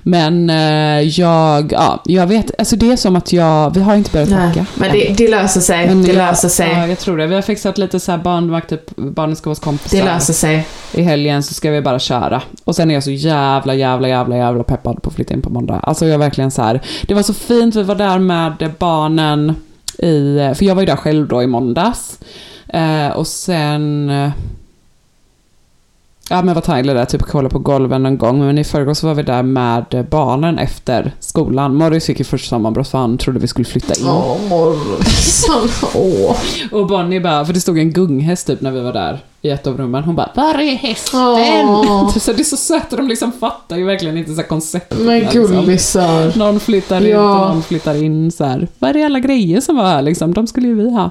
Men eh, jag, ja, jag vet, alltså det är som att jag, vi har inte börjat packa. men det, det löser sig. Men det jag- löser sig. Ja, jag tror det. Vi har fixat lite så här barnvakt, typ, barnen ska vara hos kompisar. Det löser sig. I helgen så ska vi bara köra. Och sen är jag så jävla, jävla, jävla, jävla peppad på att flytta in på måndag. Alltså jag är verkligen så här. Det var så fint, vi var där med barnen i, för jag var ju där själv då i måndags. Eh, och sen, eh, ja men var Tyler där, typ kolla på golven en gång. Men i förrgår så var vi där med barnen efter skolan. Morris fick ju först sammanbrott för han trodde vi skulle flytta in. Åh, morsan. [laughs] Åh. Och Bonnie bara, för det stod en gunghäst typ när vi var där i ett av rummen. Hon bara, var är hästen? [laughs] Så det är så sött och de liksom fattar ju verkligen inte så här konceptet. Men liksom. gullisar. Någon flyttar ut Ja. och någon flyttar in så här. Var är alla grejer som var här liksom? De skulle ju vi ha.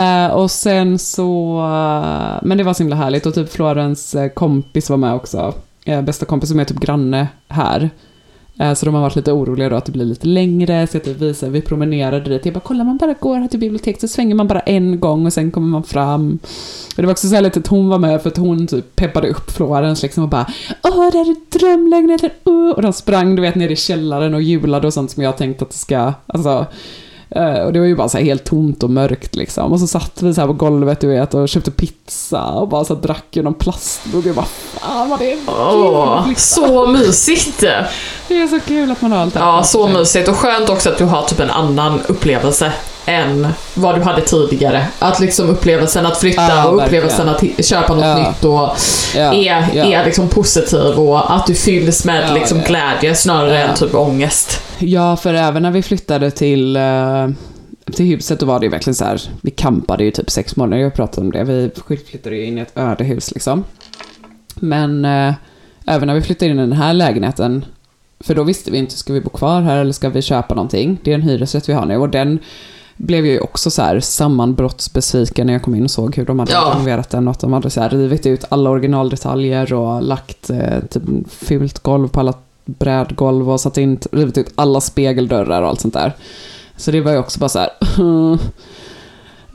Eh, och sen så, eh, men det var så himla härligt och typ Florens eh, kompis var med också. Bästa kompis som är typ granne här. Så de har varit lite oroliga då att det blir lite längre, så jag typ visar, vi promenerade dit. Jag bara, kolla man bara går här till biblioteket så svänger man bara en gång och sen kommer man fram. Och det var också så här lite att hon var med för att hon typ peppade upp Florens liksom och bara Åh, det här är drömlägenheten, uh. Och de sprang du vet ner i källaren och hjulade och sånt som jag tänkt att det ska, alltså och det var ju bara så helt tomt och mörkt liksom. Och så satt vi så på golvet du vet och köpte pizza och bara så drack ur någon plastmugg och bara fan vad det är Åh, kul. så mysigt! Det är så kul att man har allt det Ja, så sig. mysigt och skönt också att du har typ en annan upplevelse än vad du hade tidigare. Att liksom upplevelsen att flytta Ja, och verkligen. upplevelsen att köpa något Ja. nytt och Ja, är, är liksom positiv och att du fylls med liksom glädje snarare än typ ångest. Ja, för även när vi flyttade till, eh, till huset då var det ju verkligen så här, vi campade ju typ sex månader, jag pratade om det, vi flyttade ju in i ett ödehus liksom. Men eh, även när vi flyttade in i den här lägenheten, för då visste vi inte, ska vi bo kvar här eller ska vi köpa någonting? Det är en hyresrätt vi har nu och den blev jag ju också så här sammanbrottsbesviken när jag kom in och såg hur de hade Ja. renoverat den och att de hade så här rivit ut alla originaldetaljer och lagt eh, typ fult golv på alla brädgolv och satt in, rivit ut alla spegeldörrar och allt sånt där. Så det var ju också bara så här. [laughs]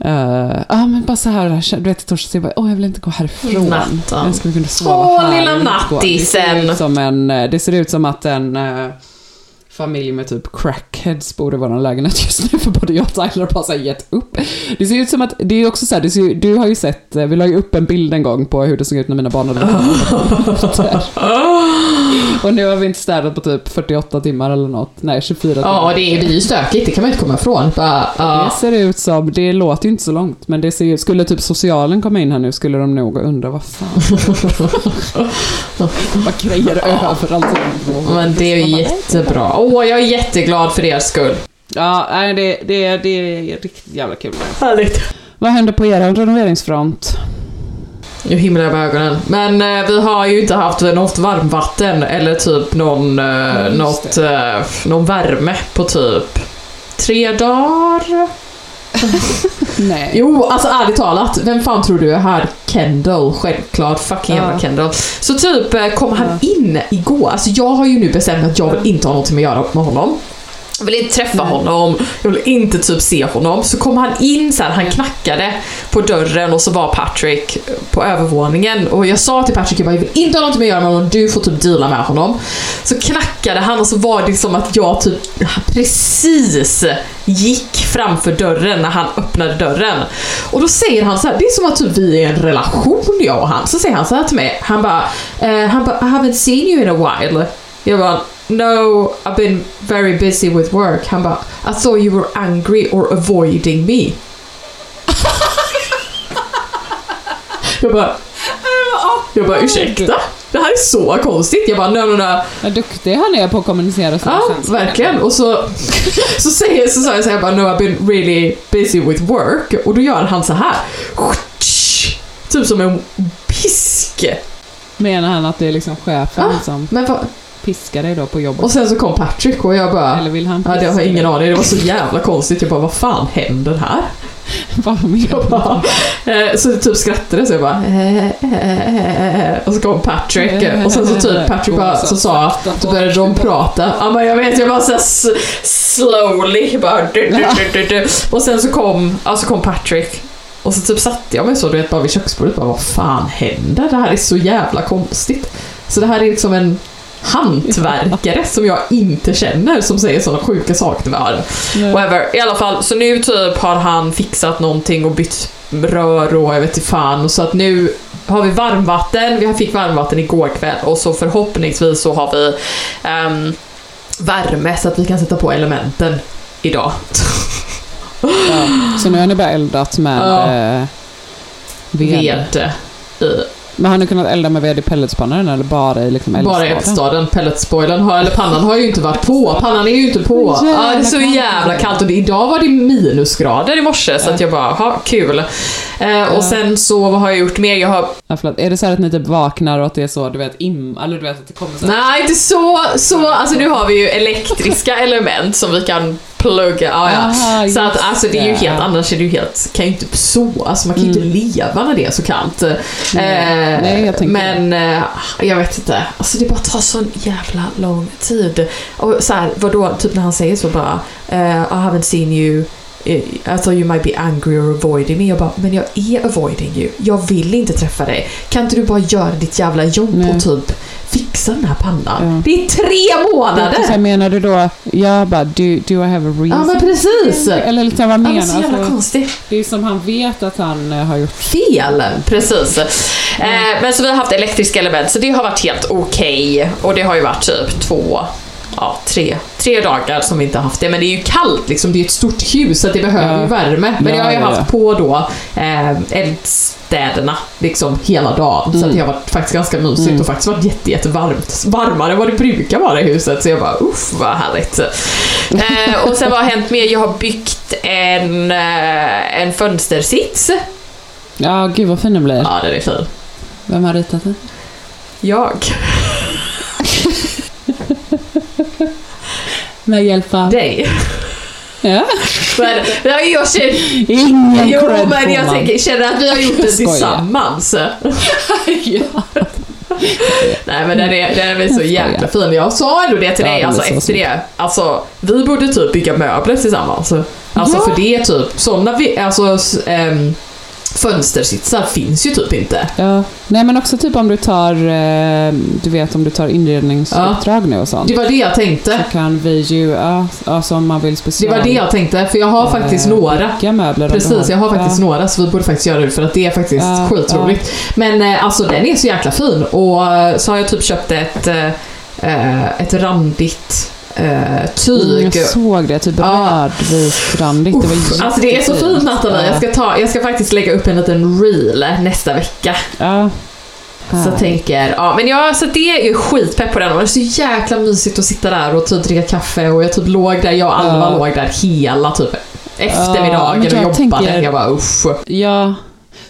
eh, Ja men bara så här, du vet i torsdags, jag bara, åh jag vill inte gå härifrån. Natten. Jag skulle kunna sova Åh, här. lilla vill inte gå. Det ser nattisen. ut som en, eh, det ser ut som att en eh, familj med typ crackheads bor i vår lägenhet just nu för både jag och Tyler har bara så gett upp. Det ser ut som att, det är också så här, det ser, du har ju sett, eh, vi la ju upp en bild en gång på hur det såg ut när mina barn hade. Och nu har vi inte städat på typ 48 timmar eller något. Nej, 24 timmar. Ja, det är, det är ju stökigt, det kan man inte komma ifrån. Bara, Det ja. ser ut som, det låter ju inte så långt, men det ser, skulle typ socialen komma in här nu skulle de nog undra vad fan. [laughs] Vad grejer överallt. Men det är ju jättebra. Åh, jag är jätteglad för er skull. Ja, nej, det, det, det är riktigt jävla kul. Härligt. Vad händer på er renoveringsfront? Nu himlar jag med ögonen. Men eh, vi har ju inte haft något varmvatten eller typ någon, eh, något, eh, någon värme på typ tre dagar. Nej. Jo, alltså ärligt talat, vem fan tror du är här? Kendall, självklart. Fucking jävla Ja. Kendall. Så typ eh, kom han in igår. Alltså jag har ju nu bestämt att jag vill inte ha något med att göra med honom. Jag vill inte träffa honom, jag vill inte typ se honom. Så kom han in så här, han knackade på dörren och så var Patrick på övervåningen. Och jag sa till Patrick, jag, bara, jag vill inte ha något med att göra med honom, du får typ deala med honom. Så knackade han och så var det som att jag typ precis gick framför dörren när han öppnade dörren. Och då säger han så här, det är som att typ vi är i en relation jag och han. Så säger han så här till mig, han bara, eh, han bara I haven't seen you in a while. Jag bara, no, I've been very busy with work. Han bara, I thought you were angry or avoiding me. [laughs] jag bara, jag bara, ursäkta? Det här är så konstigt. Jag bara, no, no, no. Vad duktig han är på att kommunicera sina Ja, verkligen. Och så, [laughs] så, säger, så sa jag så här, jag bara, no, I've been really busy with work. Och då gör han så här. Typ som en pisk. Menar han att det är liksom chefen Ah. som Men vad, piskar dig då på jobbet? och sen så kom Patrick och jag bara, Eller vill han ja, har jag piska ingen aning. Det var så jävla konstigt. Jag bara, vad fan händer här? [laughs] Vad menar bara, eh, så typ skrattade så jag bara eh, eh, och så kom Patrick och sen så typ [laughs] Patrick bara så sa då började de prata. Ja men jag vet jag bara så här s- slowly bara du, du, du, du, du. och sen så kom, ja, så kom Patrick och så typ satte jag mig så du vet bara vid köksbordet bara vad fan händer? Det här är så jävla konstigt. Så det här är liksom en hantverkare som jag inte känner som säger sådana sjuka saker till mig. Whatever. I alla fall, så nu typ har han fixat någonting och bytt rör och jag vet inte fan. Och så att nu har vi varmvatten, vi fick varmvatten igår kväll och så förhoppningsvis så har vi ehm, värme så att vi kan sätta på elementen idag. Ja. Så nu har ni bara eldat med Ja. eh, ved. Ved. i- Men har ni kunnat elda med ved i pelletspannan eller bara i liksom Bara i eldstaden? eldstaden, pelletspoilern har, eller pannan har ju inte varit på. Pannan är ju inte på. Jävla Ja, det är så kallt. jävla kallt och det, idag var det minusgrader i morse så att jag bara, ha kul. Eh, och sen så, vad har jag gjort mer? Jag har Ja, förlåt. Är det så här att ni typ vaknar och att det är så, du vet, im... Eller du vet att det kommer så här... Nej, inte så, så. Alltså nu har vi ju elektriska [laughs] element som vi kan plugga. Ja, ja. Aha, så att alltså det är ju helt, annars är det ju helt, kan ju inte så, alltså man kan ju inte leva när det är så kallt. Eh, Nej, jag men eh, jag vet inte, alltså det bara tar sån jävla lång tid. Och så här, vadå, typ när han säger så bara, eh, I haven't seen you eh, thought you might be angry or avoiding me. Jag bara, men jag är avoiding you. Jag vill inte träffa dig. Kan inte du bara göra ditt jävla jobb Nej. och typ fixa den här pannan? Ja. Det är tre månader! här, menar du då, jag bara, do, do I have a reason? Ja men precis! Eller liksom, vad Ja, menar men så jävla alltså, konstigt. Det är som han vet att han eh, har gjort. Fel! Precis. Eh, men så vi har haft elektriska element, så det har varit helt okej. Och det har ju varit typ två, ja tre, tre dagar som vi inte har haft det. Men det är ju kallt liksom, det är ju ett stort hus så det behöver ju värme. Men Ja, jag har ju haft på då eh, eldstäderna liksom hela dagen. Så att det har varit faktiskt ganska mysigt Mm. och faktiskt varit jätte, jättevarmt. Varmare än vad det brukar vara i huset. Så jag bara uff vad härligt. Eh, och sen vad har hänt mer? Jag har byggt en, eh, en fönstersits. Ja, gud vad fin den blir. Ja, den är fin. Vem har ritat den? Jag. Med hjälp av... dig. Ja. Men, ja, jag känner, Ingen jo, cred men jag tänker, känner att vi har gjort det tillsammans. [laughs] ja. Nej men den är, den är så jäkla skojar. fin. Jag sa ändå det till Ja, dig är alltså, så efter det. Alltså, vi borde typ bygga möbler tillsammans. Alltså Ja. för det är typ, sådana vi, alltså, ehm, fönstersitsar finns ju typ inte. Ja. Nej men också typ om du tar, eh, du vet om du tar inredningsuppdrag nu och sånt. Det var det jag tänkte. Så kan vi ju, ja, alltså om man vill Det special... var det jag tänkte, för jag har faktiskt eh, några. bygga möbler Precis, jag har faktiskt ja. några så vi borde faktiskt göra det för att det är faktiskt Ja, skitroligt. Men eh, alltså den är så jäkla fin och så har jag typ köpt ett, ett randigt eh, tyg. Mm, jag såg det, typ Ja. rödvitrandigt. Det var Uff, alltså det är så fint Nathalie, jag ska, ta, jag ska faktiskt lägga upp en liten reel nästa vecka. Ja. Så Härligt. tänker, ja men jag, så det är ju skitpepp på den och det är så jäkla mysigt att sitta där och typ dricka kaffe och jag typ låg där, jag och Alva Ja. låg där hela typ eftermiddagen jag och jobbade. tänker- Jag bara usch. Ja,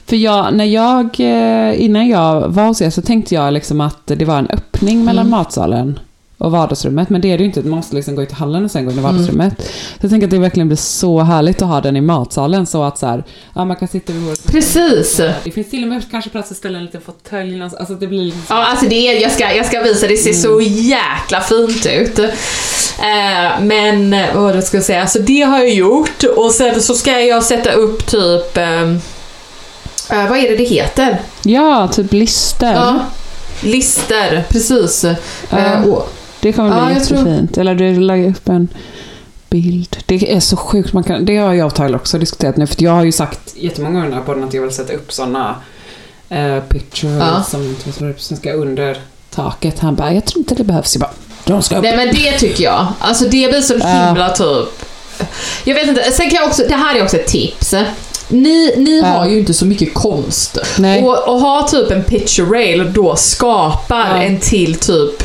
för jag, när jag, eh, innan jag var hos er så tänkte jag liksom att det var en öppning mellan Mm. matsalen och vardagsrummet. Men det är det ju inte, man måste liksom gå ut i hallen och sen gå in i Mm. vardagsrummet. Så jag tänker att det verkligen blir så härligt att ha den i matsalen så att så här, ja, man kan sitta vid bordet. Precis. Det finns till och med kanske plats att ställa en liten fåtölj. Alltså det blir liksom... Ja, alltså det är, jag, ska, jag ska visa, det ser så jäkla fint ut. Eh, men, vad var det jag säga, så det har jag gjort och sen så ska jag sätta upp typ, ehm, eh, vad är det det heter? Ja, typ lister. Ja, lister, precis. Ja. Eh, och, Det kommer bli Ja, jag tror- jättefint. Eller du lägger upp en bild. Det är så sjukt. Man kan, det har jag och Tyler också diskuterat nu. För jag har ju sagt jättemånga gånger på den att jag vill sätta upp sådana uh, pictures Ja. som, som ska under taket. Han bara, jag tror inte det behövs. Jag bara, de ska upp. nej men det tycker jag. Alltså det blir så himla typ... Jag vet inte, sen kan jag också, det här är också ett tips. Ni, ni har ju inte så mycket konst. Nej. Och, och ha typ en picture rail då skapar Ja. en till typ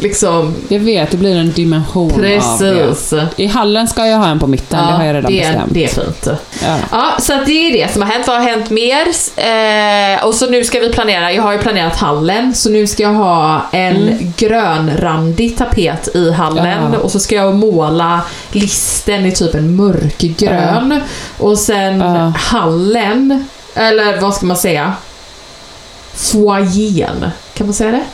liksom Jag vet, det blir en dimension av Precis. det. I hallen ska jag ha en på mitten, det har jag redan det, bestämt. det är fint. Ja. Ja, så det är det som har hänt. Vad har hänt mer? Eh, och så nu ska vi planera, jag har ju planerat hallen, så nu ska jag ha en grönrandig tapet i hallen Mm. Ja. och så ska jag måla listen i typ en mörkgrön. Och sen Ja. hallen, eller vad ska man säga? Foajén, kan man säga det?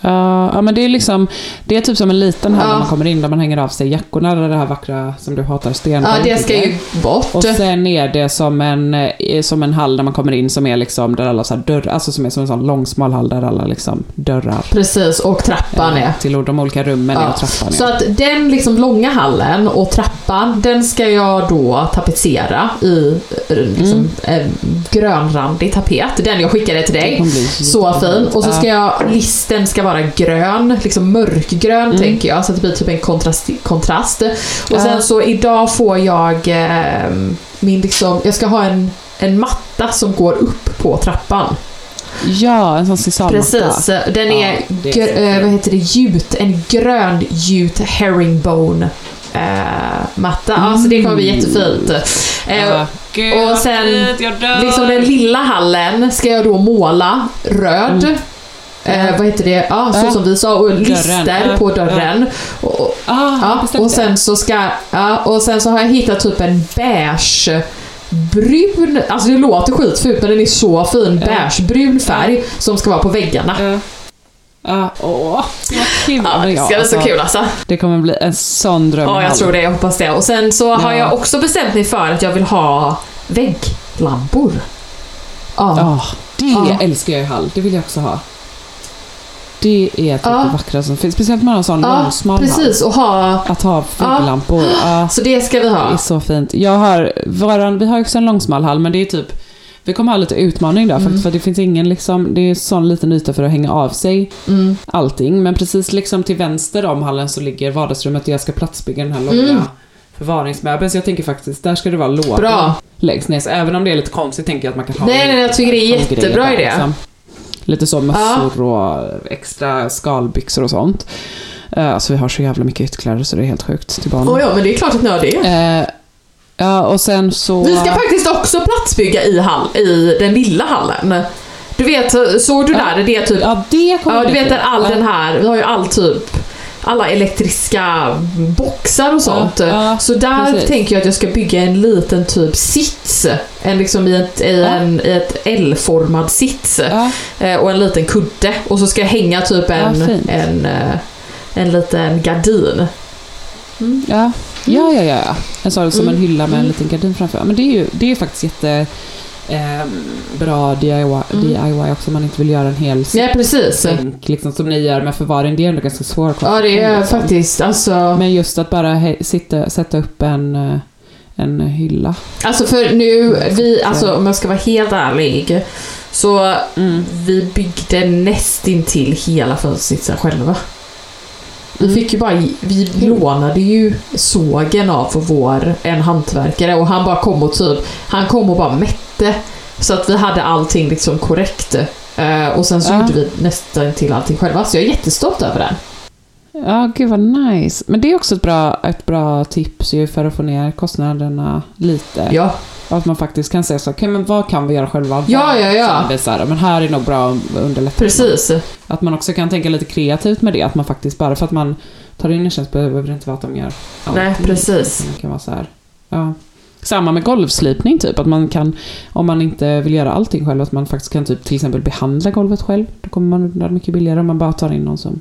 Ja, ja, men det är liksom, det är typ som en liten hall Ja. när man kommer in där man hänger av sig jackorna, där det här vackra som du hatar, Ja, stenberg. det ska ju bort. Och sen är det som en, eh, som en hall där man kommer in som är liksom där alla så här dörrar, alltså som är som en sån långsmal hall där alla liksom dörrar. Precis, och trappan eh, är. Till de olika rummen är Ja, och trappan är. Så att den liksom långa hallen och trappan, den ska jag då tapetsera i eh, liksom, en grönrandig tapet. Den jag skickade till dig. Så fin. Och så ska jag, listen ska vara grön, liksom mörkgrön tänker jag, så att det blir typ en kontrast. kontrast. Och sen så idag får jag eh, min liksom, jag ska ha en, en matta som går upp på trappan. Ja, en sån sisalmatta. Precis, den är, Ja, det är eh, vad heter det, gjut, en grön gjut herringbone eh, matta. Ja, så det kommer bli jättefint. Eh, gud, och sen liksom den lilla hallen ska jag då måla röd. Mm. Eh, vad heter det? Ja, så som vi sa. Och lister på dörren. Och, och, Ah, ja, och sen så ska... Ja, och sen så har jag hittat typ en beige brun, alltså det låter skitfult men den är så fin, beigebrun färg som ska vara på väggarna. Ja. Ja, åh, vad kul. Ja, det ska bli så alltså, kul alltså. Det kommer bli en sån dröm. Ja, jag tror det. Jag hoppas det. Och sen så har Ja. jag också bestämt mig för att jag vill ha vägglampor. Ja. Ja, det Ja. älskar jag i Hall. Det vill jag också ha. Det är typ Ja. det vackraste som finns. Speciellt med en sån Ja, långsmal precis. Och ha... Att ha vägglampor. Ja. Så det ska vi Det är ha. så fint. Jag har, våran, vi har också en långsmal hall, men det är typ vi kommer ha lite utmaning där Mm. faktiskt, för det finns ingen liksom, det är sån liten yta för att hänga av sig Mm. allting. Men precis liksom till vänster om hallen så ligger vardagsrummet där jag ska platsbygga den här långa Mm. förvaringsmöbeln. Så jag tänker faktiskt, där ska det vara lådor längst ner. Så även om det är lite konstigt tänker jag att man kan ha Nej, nej, jag tycker det är jättebra idé. liksom. Lite så mössor och extra skalbyxor och sånt. Uh, alltså vi har så jävla mycket ytterkläder så det är helt sjukt till barnen. Oh, ja, men det är klart att ni har det. Eh, ja, och sen så... Vi ska faktiskt också platsbygga i, hall, i den lilla hallen. Du vet, såg du Ja. där? Det är typ... Ja, det kommer Ja, du vet all Ja. den här, vi har ju all typ alla elektriska boxar och sånt. ja, så där precis. tänker jag att jag ska bygga en liten typ sits. En liksom i ett, i Ja. en, i ett L-formad sits. Ja, Eh, Och en liten kudde. Och så ska jag hänga typ en, Ja, en, eh, en liten gardin. ja. Ja, ja, ja. ja. En sån som en Mm. hylla med en Mm. liten gardin framför. Ja, Men det är ju det är faktiskt jätte... Eh, bra DIY, Mm. DIY också om man inte vill göra en hel Ja, precis. bänk liksom, som ni gör med förvaring. Det är ändå ganska svårt. Ja, det är liksom. faktiskt alltså... Men just att bara he- sitta, sätta upp en, eh, en hylla. Alltså för nu, vi, alltså om jag ska vara helt ärlig. Så Mm. vi byggde nästintill hela fönstersitsen själva. Vi Mm. fick ju bara, vi lånade ju sågen av vår, en hantverkare och han bara kom och typ, han kom och bara mätte. Så att vi hade allting liksom korrekt. Eh, och sen så Ja. gjorde vi nästan till allting själva. Så jag är jättestolt över den. Ja, gud vad nice. Men det är också ett bra, ett bra tips ju för att få ner kostnaderna lite. Ja, Och att man faktiskt kan säga så, okej men vad kan vi göra själva? Ja, ja, ja. vi så här, men här är nog bra att underlätta. precis. Att man också kan tänka lite kreativt med det. Att man faktiskt, bara för att man tar in en tjänst behöver det inte vara att de gör Nej, allting. precis. Det kan vara så här. Ja. Samma med golvslipning typ. Att man kan, om man inte vill göra allting själv, att man faktiskt kan typ till exempel behandla golvet själv. Då kommer man undan mycket billigare om man bara tar in någon som,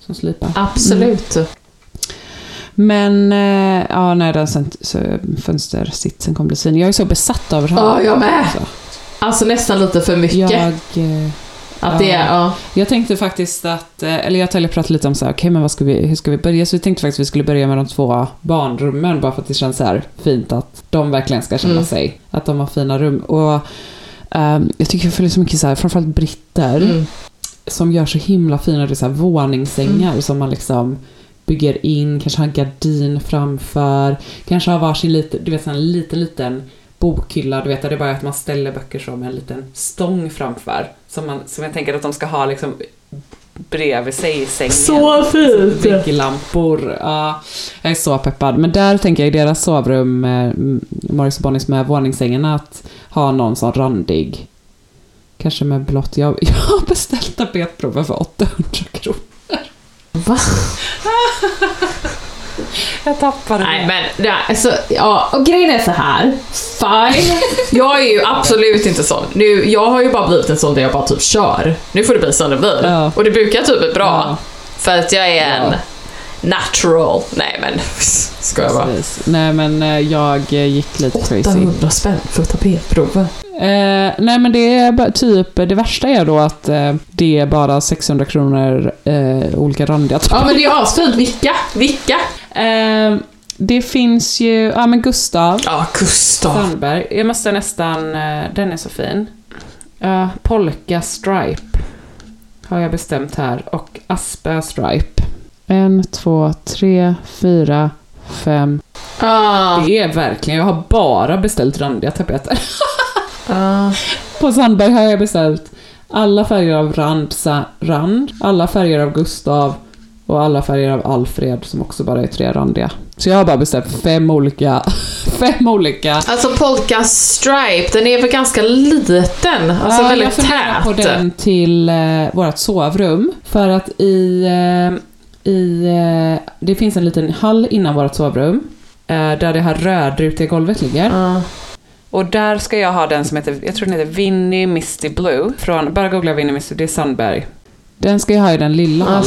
som slipar. Absolut. Men, eh, ja nej den fönstersitsen kommer bli fin. Jag är så besatt av det här. Ja, jag med. Alltså. Alltså nästan lite för mycket. Jag, eh, att det är, ja. jag tänkte faktiskt att, eh, eller jag och pratade lite om så här, okej men vad ska vi, hur ska vi börja? Så vi tänkte faktiskt att vi skulle börja med de två barnrummen, bara för att det känns så här fint att de verkligen ska känna Mm. sig, att de har fina rum. Och ehm, jag tycker jag följer så mycket så här, framförallt britter, Mm. som gör så himla fina det så här, våningssängar som man liksom bygger in, kanske har en gardin framför, kanske har varsin liten, du vet, en liten, liten bokhylla, du vet, det bara är att man ställer böcker som en liten stång framför. Som, man, som jag tänker att de ska ha liksom bredvid sig i sängen. Så fint! Vägglampor. Ja, jag är så peppad. Men där tänker jag i deras sovrum, eh, Morris och Bonnies med våningssängarna, att ha någon sån randig, kanske med blått. Jag, [laughs] jag har beställt tapetprover för 800 kronor. Va? [laughs] [laughs] Jag tappade Nej men, ja, alltså, ja, och grejen är så här. Fine. Jag är ju absolut inte sån. Nu, jag har ju bara blivit en sån där jag bara typ kör. Nu får det bli som det blir. Ja. Och det brukar typ bli bra. Ja. För att jag är en natural. Nej men, [laughs] ska jag bara. Nej men eh, jag eh, gick lite crazy. 800 spänn för tapetprover. Eh, nej men det är typ, det värsta är då att eh, det är bara 600 kronor eh, olika randiga Ja men det är asfint. Vilka? Vilka? Eh, det finns ju, ja men Gustav Ja, Gustav. Sandberg. Jag måste nästan, eh, den är så fin. Uh, Polka Stripe har jag bestämt här och Aspa Stripe. En, två, tre, fyra, fem. Ah, Det är verkligen, jag har bara beställt randiga tapeter. [laughs] ah. På Sandberg har jag beställt alla färger av Rand, Rand alla färger av Gustav och alla färger av Alfred som också bara är tre randiga. Så jag har bara beställt fem olika, [laughs] fem olika. Alltså Polka Stripe, den är väl ganska liten? Alltså Ja, väldigt jag tät. på den till eh, vårt sovrum. För att i, eh, i eh, det finns en liten hall innan vårt sovrum. Eh, där det här rödrutiga golvet ligger. Ja. Och där ska jag ha den som heter, jag tror den heter Winnie Misty Blue. Från, bara googla Winnie Misty, det är Sandberg. Den ska jag ha i den lilla Ja, hallen.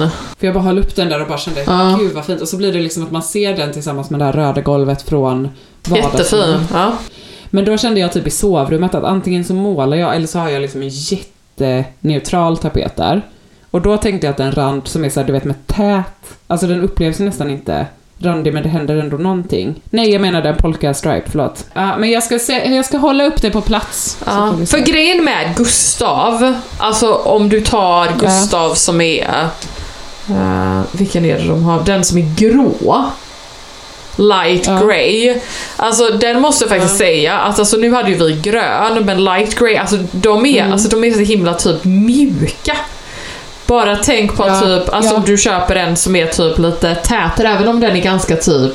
fin. För jag bara höll upp den där och bara kände, Ja. gud vad fint. Och så blir det liksom att man ser den tillsammans med det här röda golvet från vardagsrummet. Jättefin. Ja. Men då kände jag typ i sovrummet att antingen så målar jag eller så har jag liksom en jätteneutral tapet där. Och då tänkte jag att en rand som är så här, du vet med tät, alltså den upplevs ju nästan inte randig men det händer ändå någonting. Nej, jag menar den polka stripe, förlåt. Ja, men jag ska, se, jag ska hålla upp det på plats. Ja, se. för grejen med Gustav, alltså om du tar Gustav som är... Uh, vilken är det de har? Den som är grå. Light Ja. grey. Alltså den måste jag faktiskt säga att alltså, nu hade ju vi grön men light grey, alltså de är, Mm. alltså, de är så himla typ mjuka. Bara tänk på Ja, typ, alltså ja. om du köper en som är typ lite tätare, även om den är ganska typ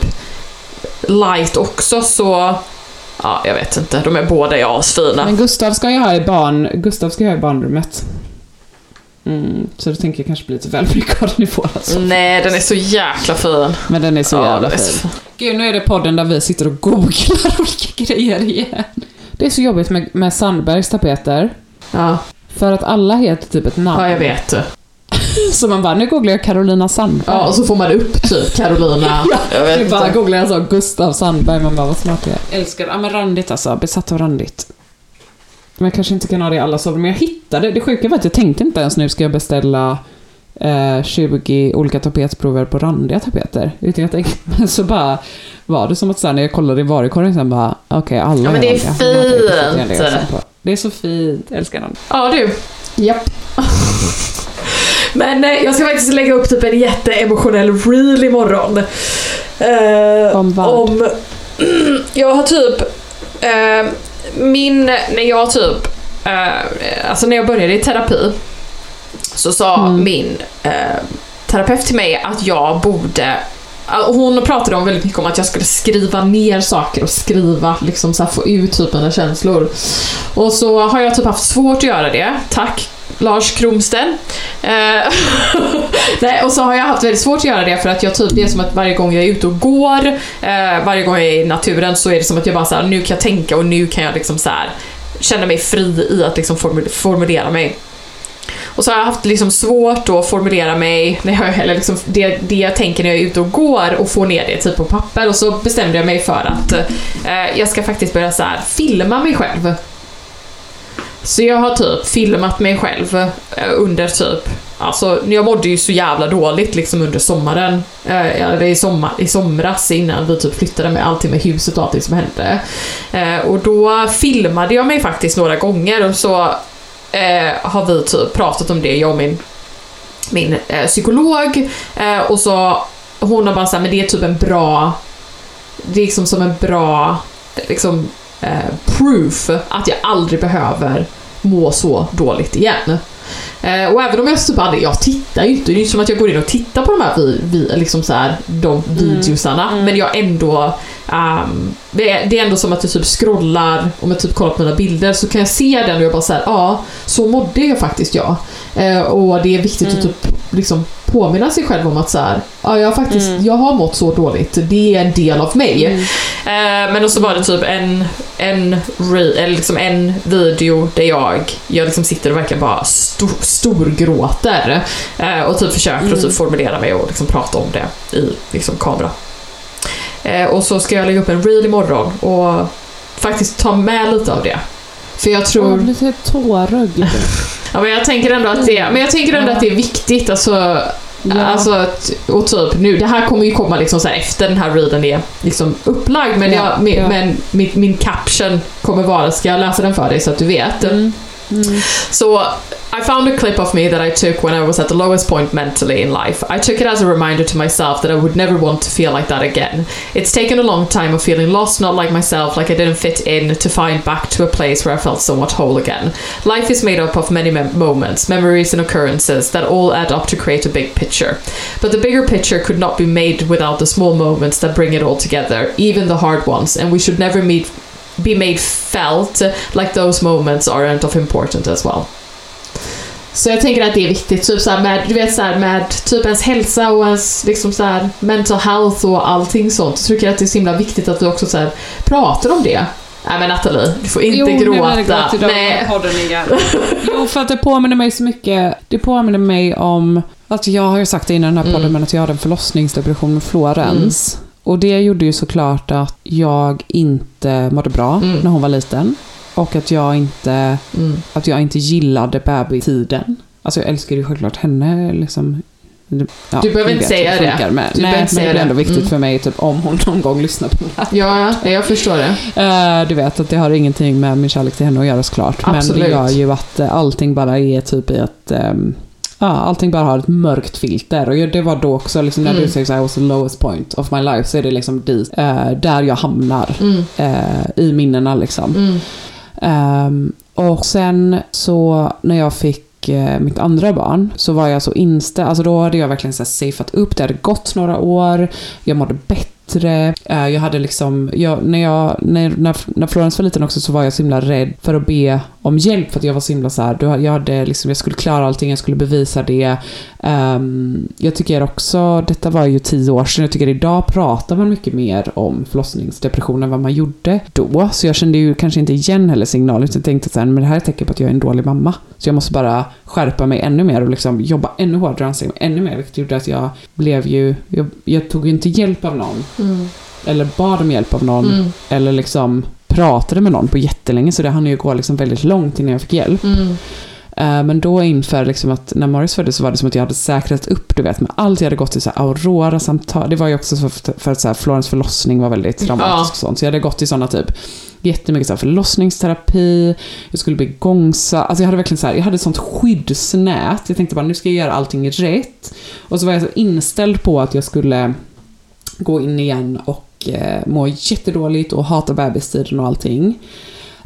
light också så Ja, jag vet inte. De är båda är asfina. Men Gustav ska jag ha i barn, Gustav ska jag ha i barnrummet. Mm, så då tänker jag kanske bli lite väl mycket av den i våra soffor. Nej, den är så jäkla fin. Men den är så Ja, jävla är så fin. Gud, nu är det podden där vi sitter och googlar [laughs] olika grejer igen. Det är så jobbigt med, med Sandbergs tapeter. Ja, För att alla heter typ ett namn. ja jag vet. Så man bara, nu googlar jag Carolina Sandberg. Ja, och så får man upp typ Carolina. [laughs] jag vet Vi bara inte. googlar jag så, Gustav Sandberg, man bara vad smart jag är. Älskar, ja men randigt alltså, besatt av randigt. Men jag kanske inte kan ha det i alla sovrum, men jag hittade, det sjuka var att jag tänkte inte ens nu ska jag beställa eh, 20 olika tapetsprover på randiga tapeter. Utan jag tänkte, men [laughs] så bara var det som att sen när jag kollade i varukorgen sen bara, okej alla Ja, men det är randiga. Fint. det är så fint, jag älskar den. Ja, du. Japp. [laughs] Men eh, jag ska faktiskt lägga upp typ en jätteemotionell reel imorgon. Eh, Om vad? Om... [clears throat] Jag har typ... Eh, min... När jag typ... Eh, alltså när jag började i terapi så sa Mm. min eh, terapeut till mig att jag borde eh, hon pratade om väldigt mycket om att jag skulle skriva ner saker och skriva, liksom så få ut typ mina känslor. Och så har jag typ haft svårt att göra det. Tack Lars Kromsten. Eh, [laughs] Nej, och så har jag haft väldigt svårt att göra det för att jag typ, det är som att varje gång jag är ute och går, eh, varje gång jag är i naturen så är det som att jag bara så här, nu kan jag tänka och nu kan jag liksom så här känna mig fri i att liksom formulera mig. Och så har jag haft liksom svårt då att formulera mig, när jag, eller liksom det, det jag tänker när jag är ute och går och få ner det typ på papper och så bestämde jag mig för att eh, jag ska faktiskt börja så här filma mig själv. Så jag har typ filmat mig själv eh, under typ, alltså jag mådde ju så jävla dåligt liksom under sommaren, eh, eller i, sommar, i somras innan vi typ flyttade med allting med huset och allting som hände. Eh, och då filmade jag mig faktiskt några gånger och så eh, har vi typ pratat om det, jag och min, min eh, psykolog. Eh, och så hon har bara sagt men det är typ en bra, det är liksom som en bra liksom, eh, proof att jag aldrig behöver må så dåligt igen. Eh, och även om jag typ aldrig, jag tittar ju inte, det är ju inte som att jag går in och tittar på de här, vi, vi, liksom så här, de videosarna, men jag ändå ehm, det, är, det är ändå som att jag typ scrollar, om jag typ kollar på mina bilder så kan jag se den och jag bara säger ja, så mådde jag faktiskt jag. Eh, och det är viktigt att typ liksom påminna sig själv om att så här, ja, jag, har faktiskt, jag har mått så dåligt, det är en del av mig. Eh, men och så var det typ en, en, re, eller liksom en video där jag, jag liksom sitter och verkligen bara stor, storgråter eh, och typ försöker att typ formulera mig och liksom prata om det i liksom kamera. Eh, och så ska jag lägga upp en reel imorgon och faktiskt ta med lite av det. För jag tror... Jag blir så tårögd. Ja, men jag tänker ändå att det, men jag tänker ändå att det är viktigt, alltså, Ja. alltså att- och typ nu, det här kommer ju komma liksom så efter den här readen är liksom upplagd, men, Ja, jag, min, ja. men min, min caption kommer vara, ska jag läsa den för dig så att du vet? Mm. Så I found a clip of me that I took when I was at the lowest point mentally in life. I took it as a reminder to myself that I would never want to feel like that again. It's taken a long time of feeling lost, not like myself, like I didn't fit in, to find back to a place where I felt somewhat whole again. Life is made up of many mem- moments, memories, and occurrences that all add up to create a big picture. But the bigger picture could not be made without the small moments that bring it all together, even the hard ones, and we should never meet, be made felt like those moments aren't of importance as well. Så jag tänker att det är viktigt, typ så med, du vet så här med typ ens hälsa och ens liksom så här mental health och allting sånt. Så tycker jag att det är så himla viktigt att vi också så här pratar om det. Nej men Nathalie, du får inte Jo, nu gråta. gråt idag. Nej. Podden igen. [laughs] Jo, för att det påminner mig så mycket. Det påminner mig om, att jag har ju sagt det innan den här podden, Mm. men att jag hade en förlossningsdepression med Florens. Och det gjorde ju såklart att jag inte mådde bra Mm. när hon var liten. Och att jag inte, Mm. att jag inte gillade bebistiden. Alltså jag älskar ju självklart henne liksom. Ja, Du behöver inte säga det. Men, Du behöver nej, inte men det är ändå det. viktigt Mm. för mig, typ om hon någon gång lyssnar på det här. Ja, ja, jag förstår det. Eh, du vet att det har ingenting med min kärlek till henne att göra såklart. Men Absolut. det gör ju att eh, allting bara är typ i ett... ehm, Ja, allting bara har ett mörkt filter. Och det var då också, liksom, när Mm. du säger så här, I was the lowest point of my life, så är det liksom dit, eh, där jag hamnar Mm. eh, i minnena. Liksom. Mm. Ehm, och sen så när jag fick eh, mitt andra barn så var jag så inställd, alltså då hade jag verkligen så här safeat upp, det hade gått några år, jag mådde bättre, eh, jag hade liksom, jag, när, jag, när, när Florence var liten också så var jag så himla rädd för att be om hjälp för att jag var så himla så här, jag, hade liksom, jag skulle klara allting, jag skulle bevisa det. Ehm, jag tycker också, detta var ju tio år sedan, jag tycker idag pratar man mycket mer om förlossningsdepression än vad man gjorde då. Så jag kände ju kanske inte igen heller signalen, utan tänkte så här, men det här är tecken på att jag är en dålig mamma. Så jag måste bara skärpa mig ännu mer och liksom jobba ännu hårdare och anstränga mig ännu mer, vilket gjorde att jag blev ju, jag, jag tog ju inte hjälp av någon, Mm. eller bad om hjälp av någon, Mm. eller liksom pratade med någon på jättelänge, så det hann ju gå liksom väldigt långt innan jag fick hjälp. Mm. Eh, Men då inför liksom att när Morris föddes så var det som att jag hade säkrat upp, du vet, med allt. Jag hade gått i så Aurora-samtal. Det var ju också för, för att så här Florens förlossning var väldigt dramatisk och sånt. Så jag hade gått i sådana typ jättemycket så här förlossningsterapi, jag skulle bli igångsatt. Alltså jag hade verkligen så här, jag hade ett sånt skyddsnät. Jag tänkte bara nu ska jag göra allting rätt. Och så var jag så inställd på att jag skulle gå in igen och eh, må jättedåligt och hata bebistiden och allting.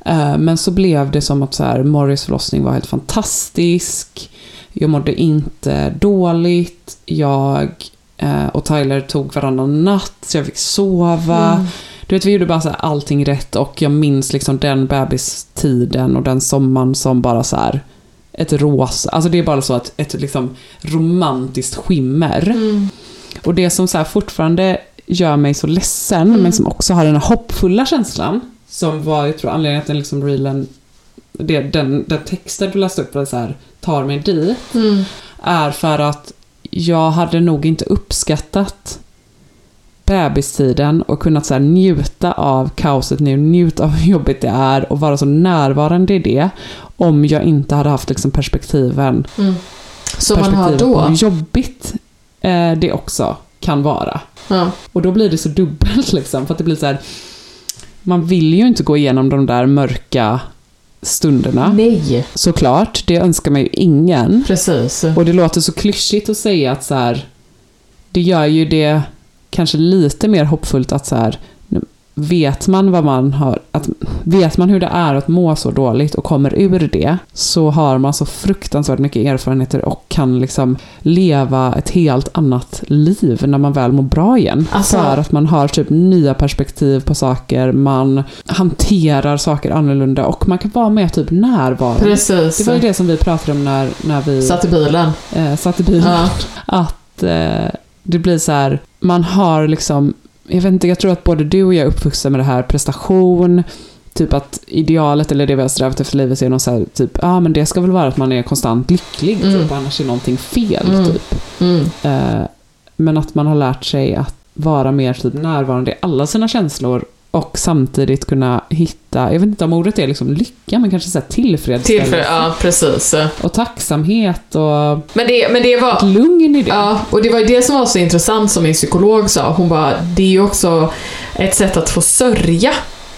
Eh, Men så blev det som att så här, Morris förlossning var helt fantastisk. Jag mådde inte dåligt. Jag eh, och Tyler tog varannan natt, så jag fick sova. Mm. Du vet, vi gjorde bara så här allting rätt och jag minns liksom den bebistiden och den sommaren som bara så här ett rosa, alltså det är bara så att ett liksom romantiskt skimmer. Mm. Och det som så här fortfarande gör mig så ledsen, Mm. men som också har den här hoppfulla känslan, som var, jag tror anledningen att den liksom reelen, det, den, den texten du läste upp, var så här, tar mig dit, Mm. är för att jag hade nog inte uppskattat bebistiden och kunnat så njuta av kaoset nu, njuta av hur jobbigt det är och vara så närvarande i det om jag inte hade haft liksom perspektiven Mm. Som man har då. jobbigt eh, det också kan vara. Ja. Och då blir det så dubbelt [laughs] liksom, för att det blir så här. Man vill ju inte gå igenom de där mörka stunderna. Nej, Såklart, det önskar man ju ingen. precis. Och det låter så klyschigt att säga att så här, det gör ju det kanske lite mer hoppfullt att så här, vet man vad man har, att, vet man hur det är att må så dåligt och kommer ur det, så har man så fruktansvärt mycket erfarenheter och kan liksom leva ett helt annat liv när man väl mår bra igen. Alltså- För att man har typ nya perspektiv på saker, man hanterar saker annorlunda och man kan vara mer typ närvarande. Precis. Det var ju det som vi pratade om när, när vi Satt i bilen. eh, satt i bilen. Ja. Att eh, det blir så här, man har liksom, jag vet inte, jag tror att både du och jag är uppvuxna med det här prestation, typ att idealet eller det vi har strävat efter livet är någon så här, typ, ja ah, men det ska väl vara att man är konstant lycklig, Mm. typ, annars är någonting fel, Mm. typ. Mm. Eh, men att man har lärt sig att vara mer typ närvarande i alla sina känslor och samtidigt kunna hitta, jag vet inte om ordet är liksom lycka, men kanske så här tillfredsställelse Tillför, ja, precis. och tacksamhet och Men det, men det var... ett lugn i det. Ja, och det var ju det som var så intressant som min psykolog sa. Hon bara, det är ju också ett sätt att få sörja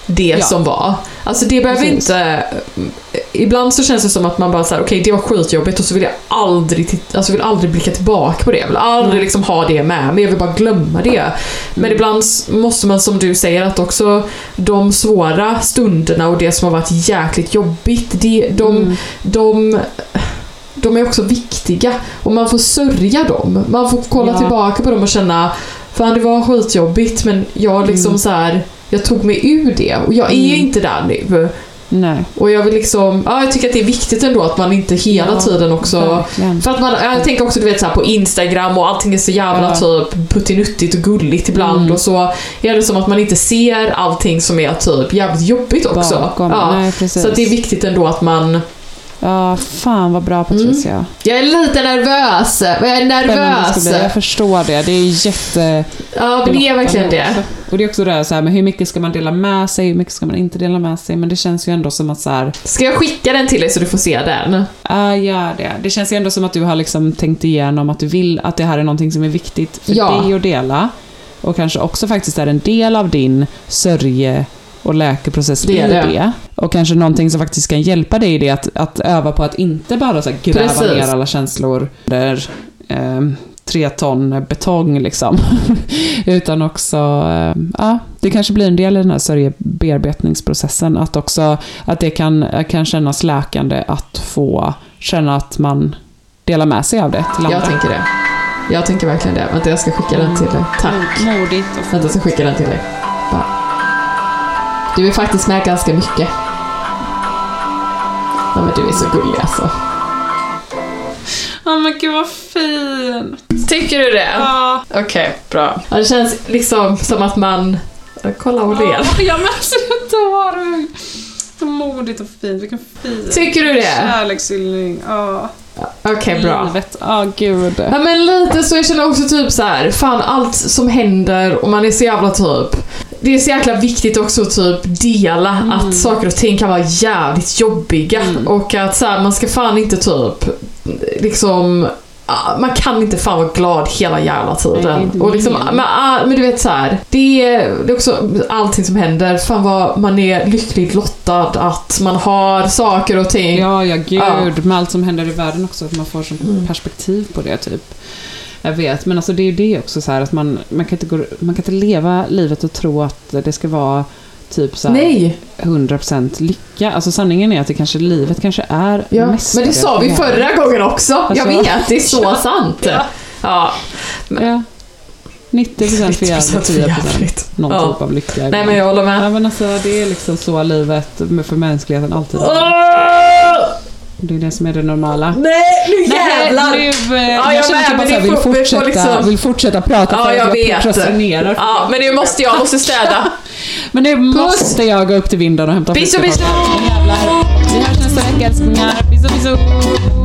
det Ja. som var. Alltså det behöver Precis. inte... Ibland så känns det som att man bara såhär, okej det var skitjobbigt och så vill jag aldrig, titta, alltså vill aldrig blicka tillbaka på det. Jag vill aldrig liksom ha det med mig, jag vill bara glömma det. Men ibland måste man som du säger att också de svåra stunderna och det som har varit jäkligt jobbigt, det, de, de de är också viktiga och man får sörja dem. Man får kolla Ja. tillbaka på dem och känna Fan det var skitjobbigt men jag liksom Mm. så här, Jag tog mig ur det och jag är Mm. inte där nu. Nej. Och jag vill liksom, ja jag tycker att det är viktigt ändå att man inte hela Ja, tiden också verkligen. För att man, jag tänker också du vet så här, på Instagram och allting är så jävla Ja. typ puttinuttigt och gulligt ibland Mm. och så är det som att man inte ser allting som är typ jävligt jobbigt också. Bakom. Ja. Nej. Så det är viktigt ändå att man Ja, fan vad bra Patricia. Jag är lite nervös, jag är nervös. Jag förstår det. Det är jätte... Ja, men det är verkligen det. Och det är också det här, så här med hur mycket ska man dela med sig, hur mycket ska man inte dela med sig. Men det känns ju ändå som att så här, Ska jag skicka den till dig så du får se den? Ja, gör det. Det känns ju ändå som att du har liksom tänkt igenom att du vill att det här är någonting som är viktigt för Ja. dig att dela. Och kanske också faktiskt är en del av din sörje och läkeprocess Det är i det. det. Och kanske någonting som faktiskt kan hjälpa dig i det, att, att öva på att inte bara så här gräva Precis. ner alla känslor där eh, tre ton betong liksom. [laughs] Utan också, eh, ja, det kanske blir en del i den här sörjebearbetningsprocessen. Att också, att det kan, kan kännas läkande att få känna att man delar med sig av det till andra. Jag tänker det. Jag tänker verkligen det. Vänta, jag ska skicka den till dig. Tack. Modigt och Vänta, jag ska skicka den till dig. Bara. Du är faktiskt med ganska mycket. Ja, men du är så gullig alltså. Ja men gud vad fin! Tycker du det? Ja. Okej, bra. Ja, det känns liksom som att man... Kolla och ler. Ja men alltså jag dör! Så modigt och fint, vilken fin Tycker du det? kärlekshyllning. Ja. Okej, bra. Livet, ja gud. Ja men lite så, jag känner också typ så här, fan allt som händer och man är så jävla typ det är så jäkla viktigt också att typ dela att saker och ting kan vara jävligt jobbiga och att så här, man ska fan inte typ liksom ah, man kan inte fan vara glad hela jävla tiden. Nej, och liksom, men, ah, men du vet så här, det är, det är också allting som händer. Fan vad man är lyckligt lottad att man har saker och ting. Ja, ja gud. Ja. Med allt som händer i världen också, att man får som perspektiv på det typ. Jag vet, men alltså det är ju det också så här att man, man, kan inte gå, man kan inte leva livet och tro att det ska vara typ så här Nej, 100% lycka. Alltså sanningen är att det kanske, livet kanske är ja. mest men det sa vi förra gången också. Jag Alltså. vet, det är så [laughs] sant. Ja. Ja. Ja. 90% för [laughs] jävligt, 10% jävligt. någon Ja. typ av lycka. Nej men jag håller med. Ja men alltså det är liksom så livet för mänskligheten alltid är. Det är det som är det normala. Nej, nu jävlar! Nej, nu, eh, Ja, jag jag känner med, att jag bara vill, fortsätta, liksom- vill fortsätta prata Ja, för jag jag prokrastinerar. Ja, men nu måste jag, måste städa. Men nu måste jag gå upp till vinden och hämta fisk. Vi hörs nästa vecka älsklingar. Pisso, pisso!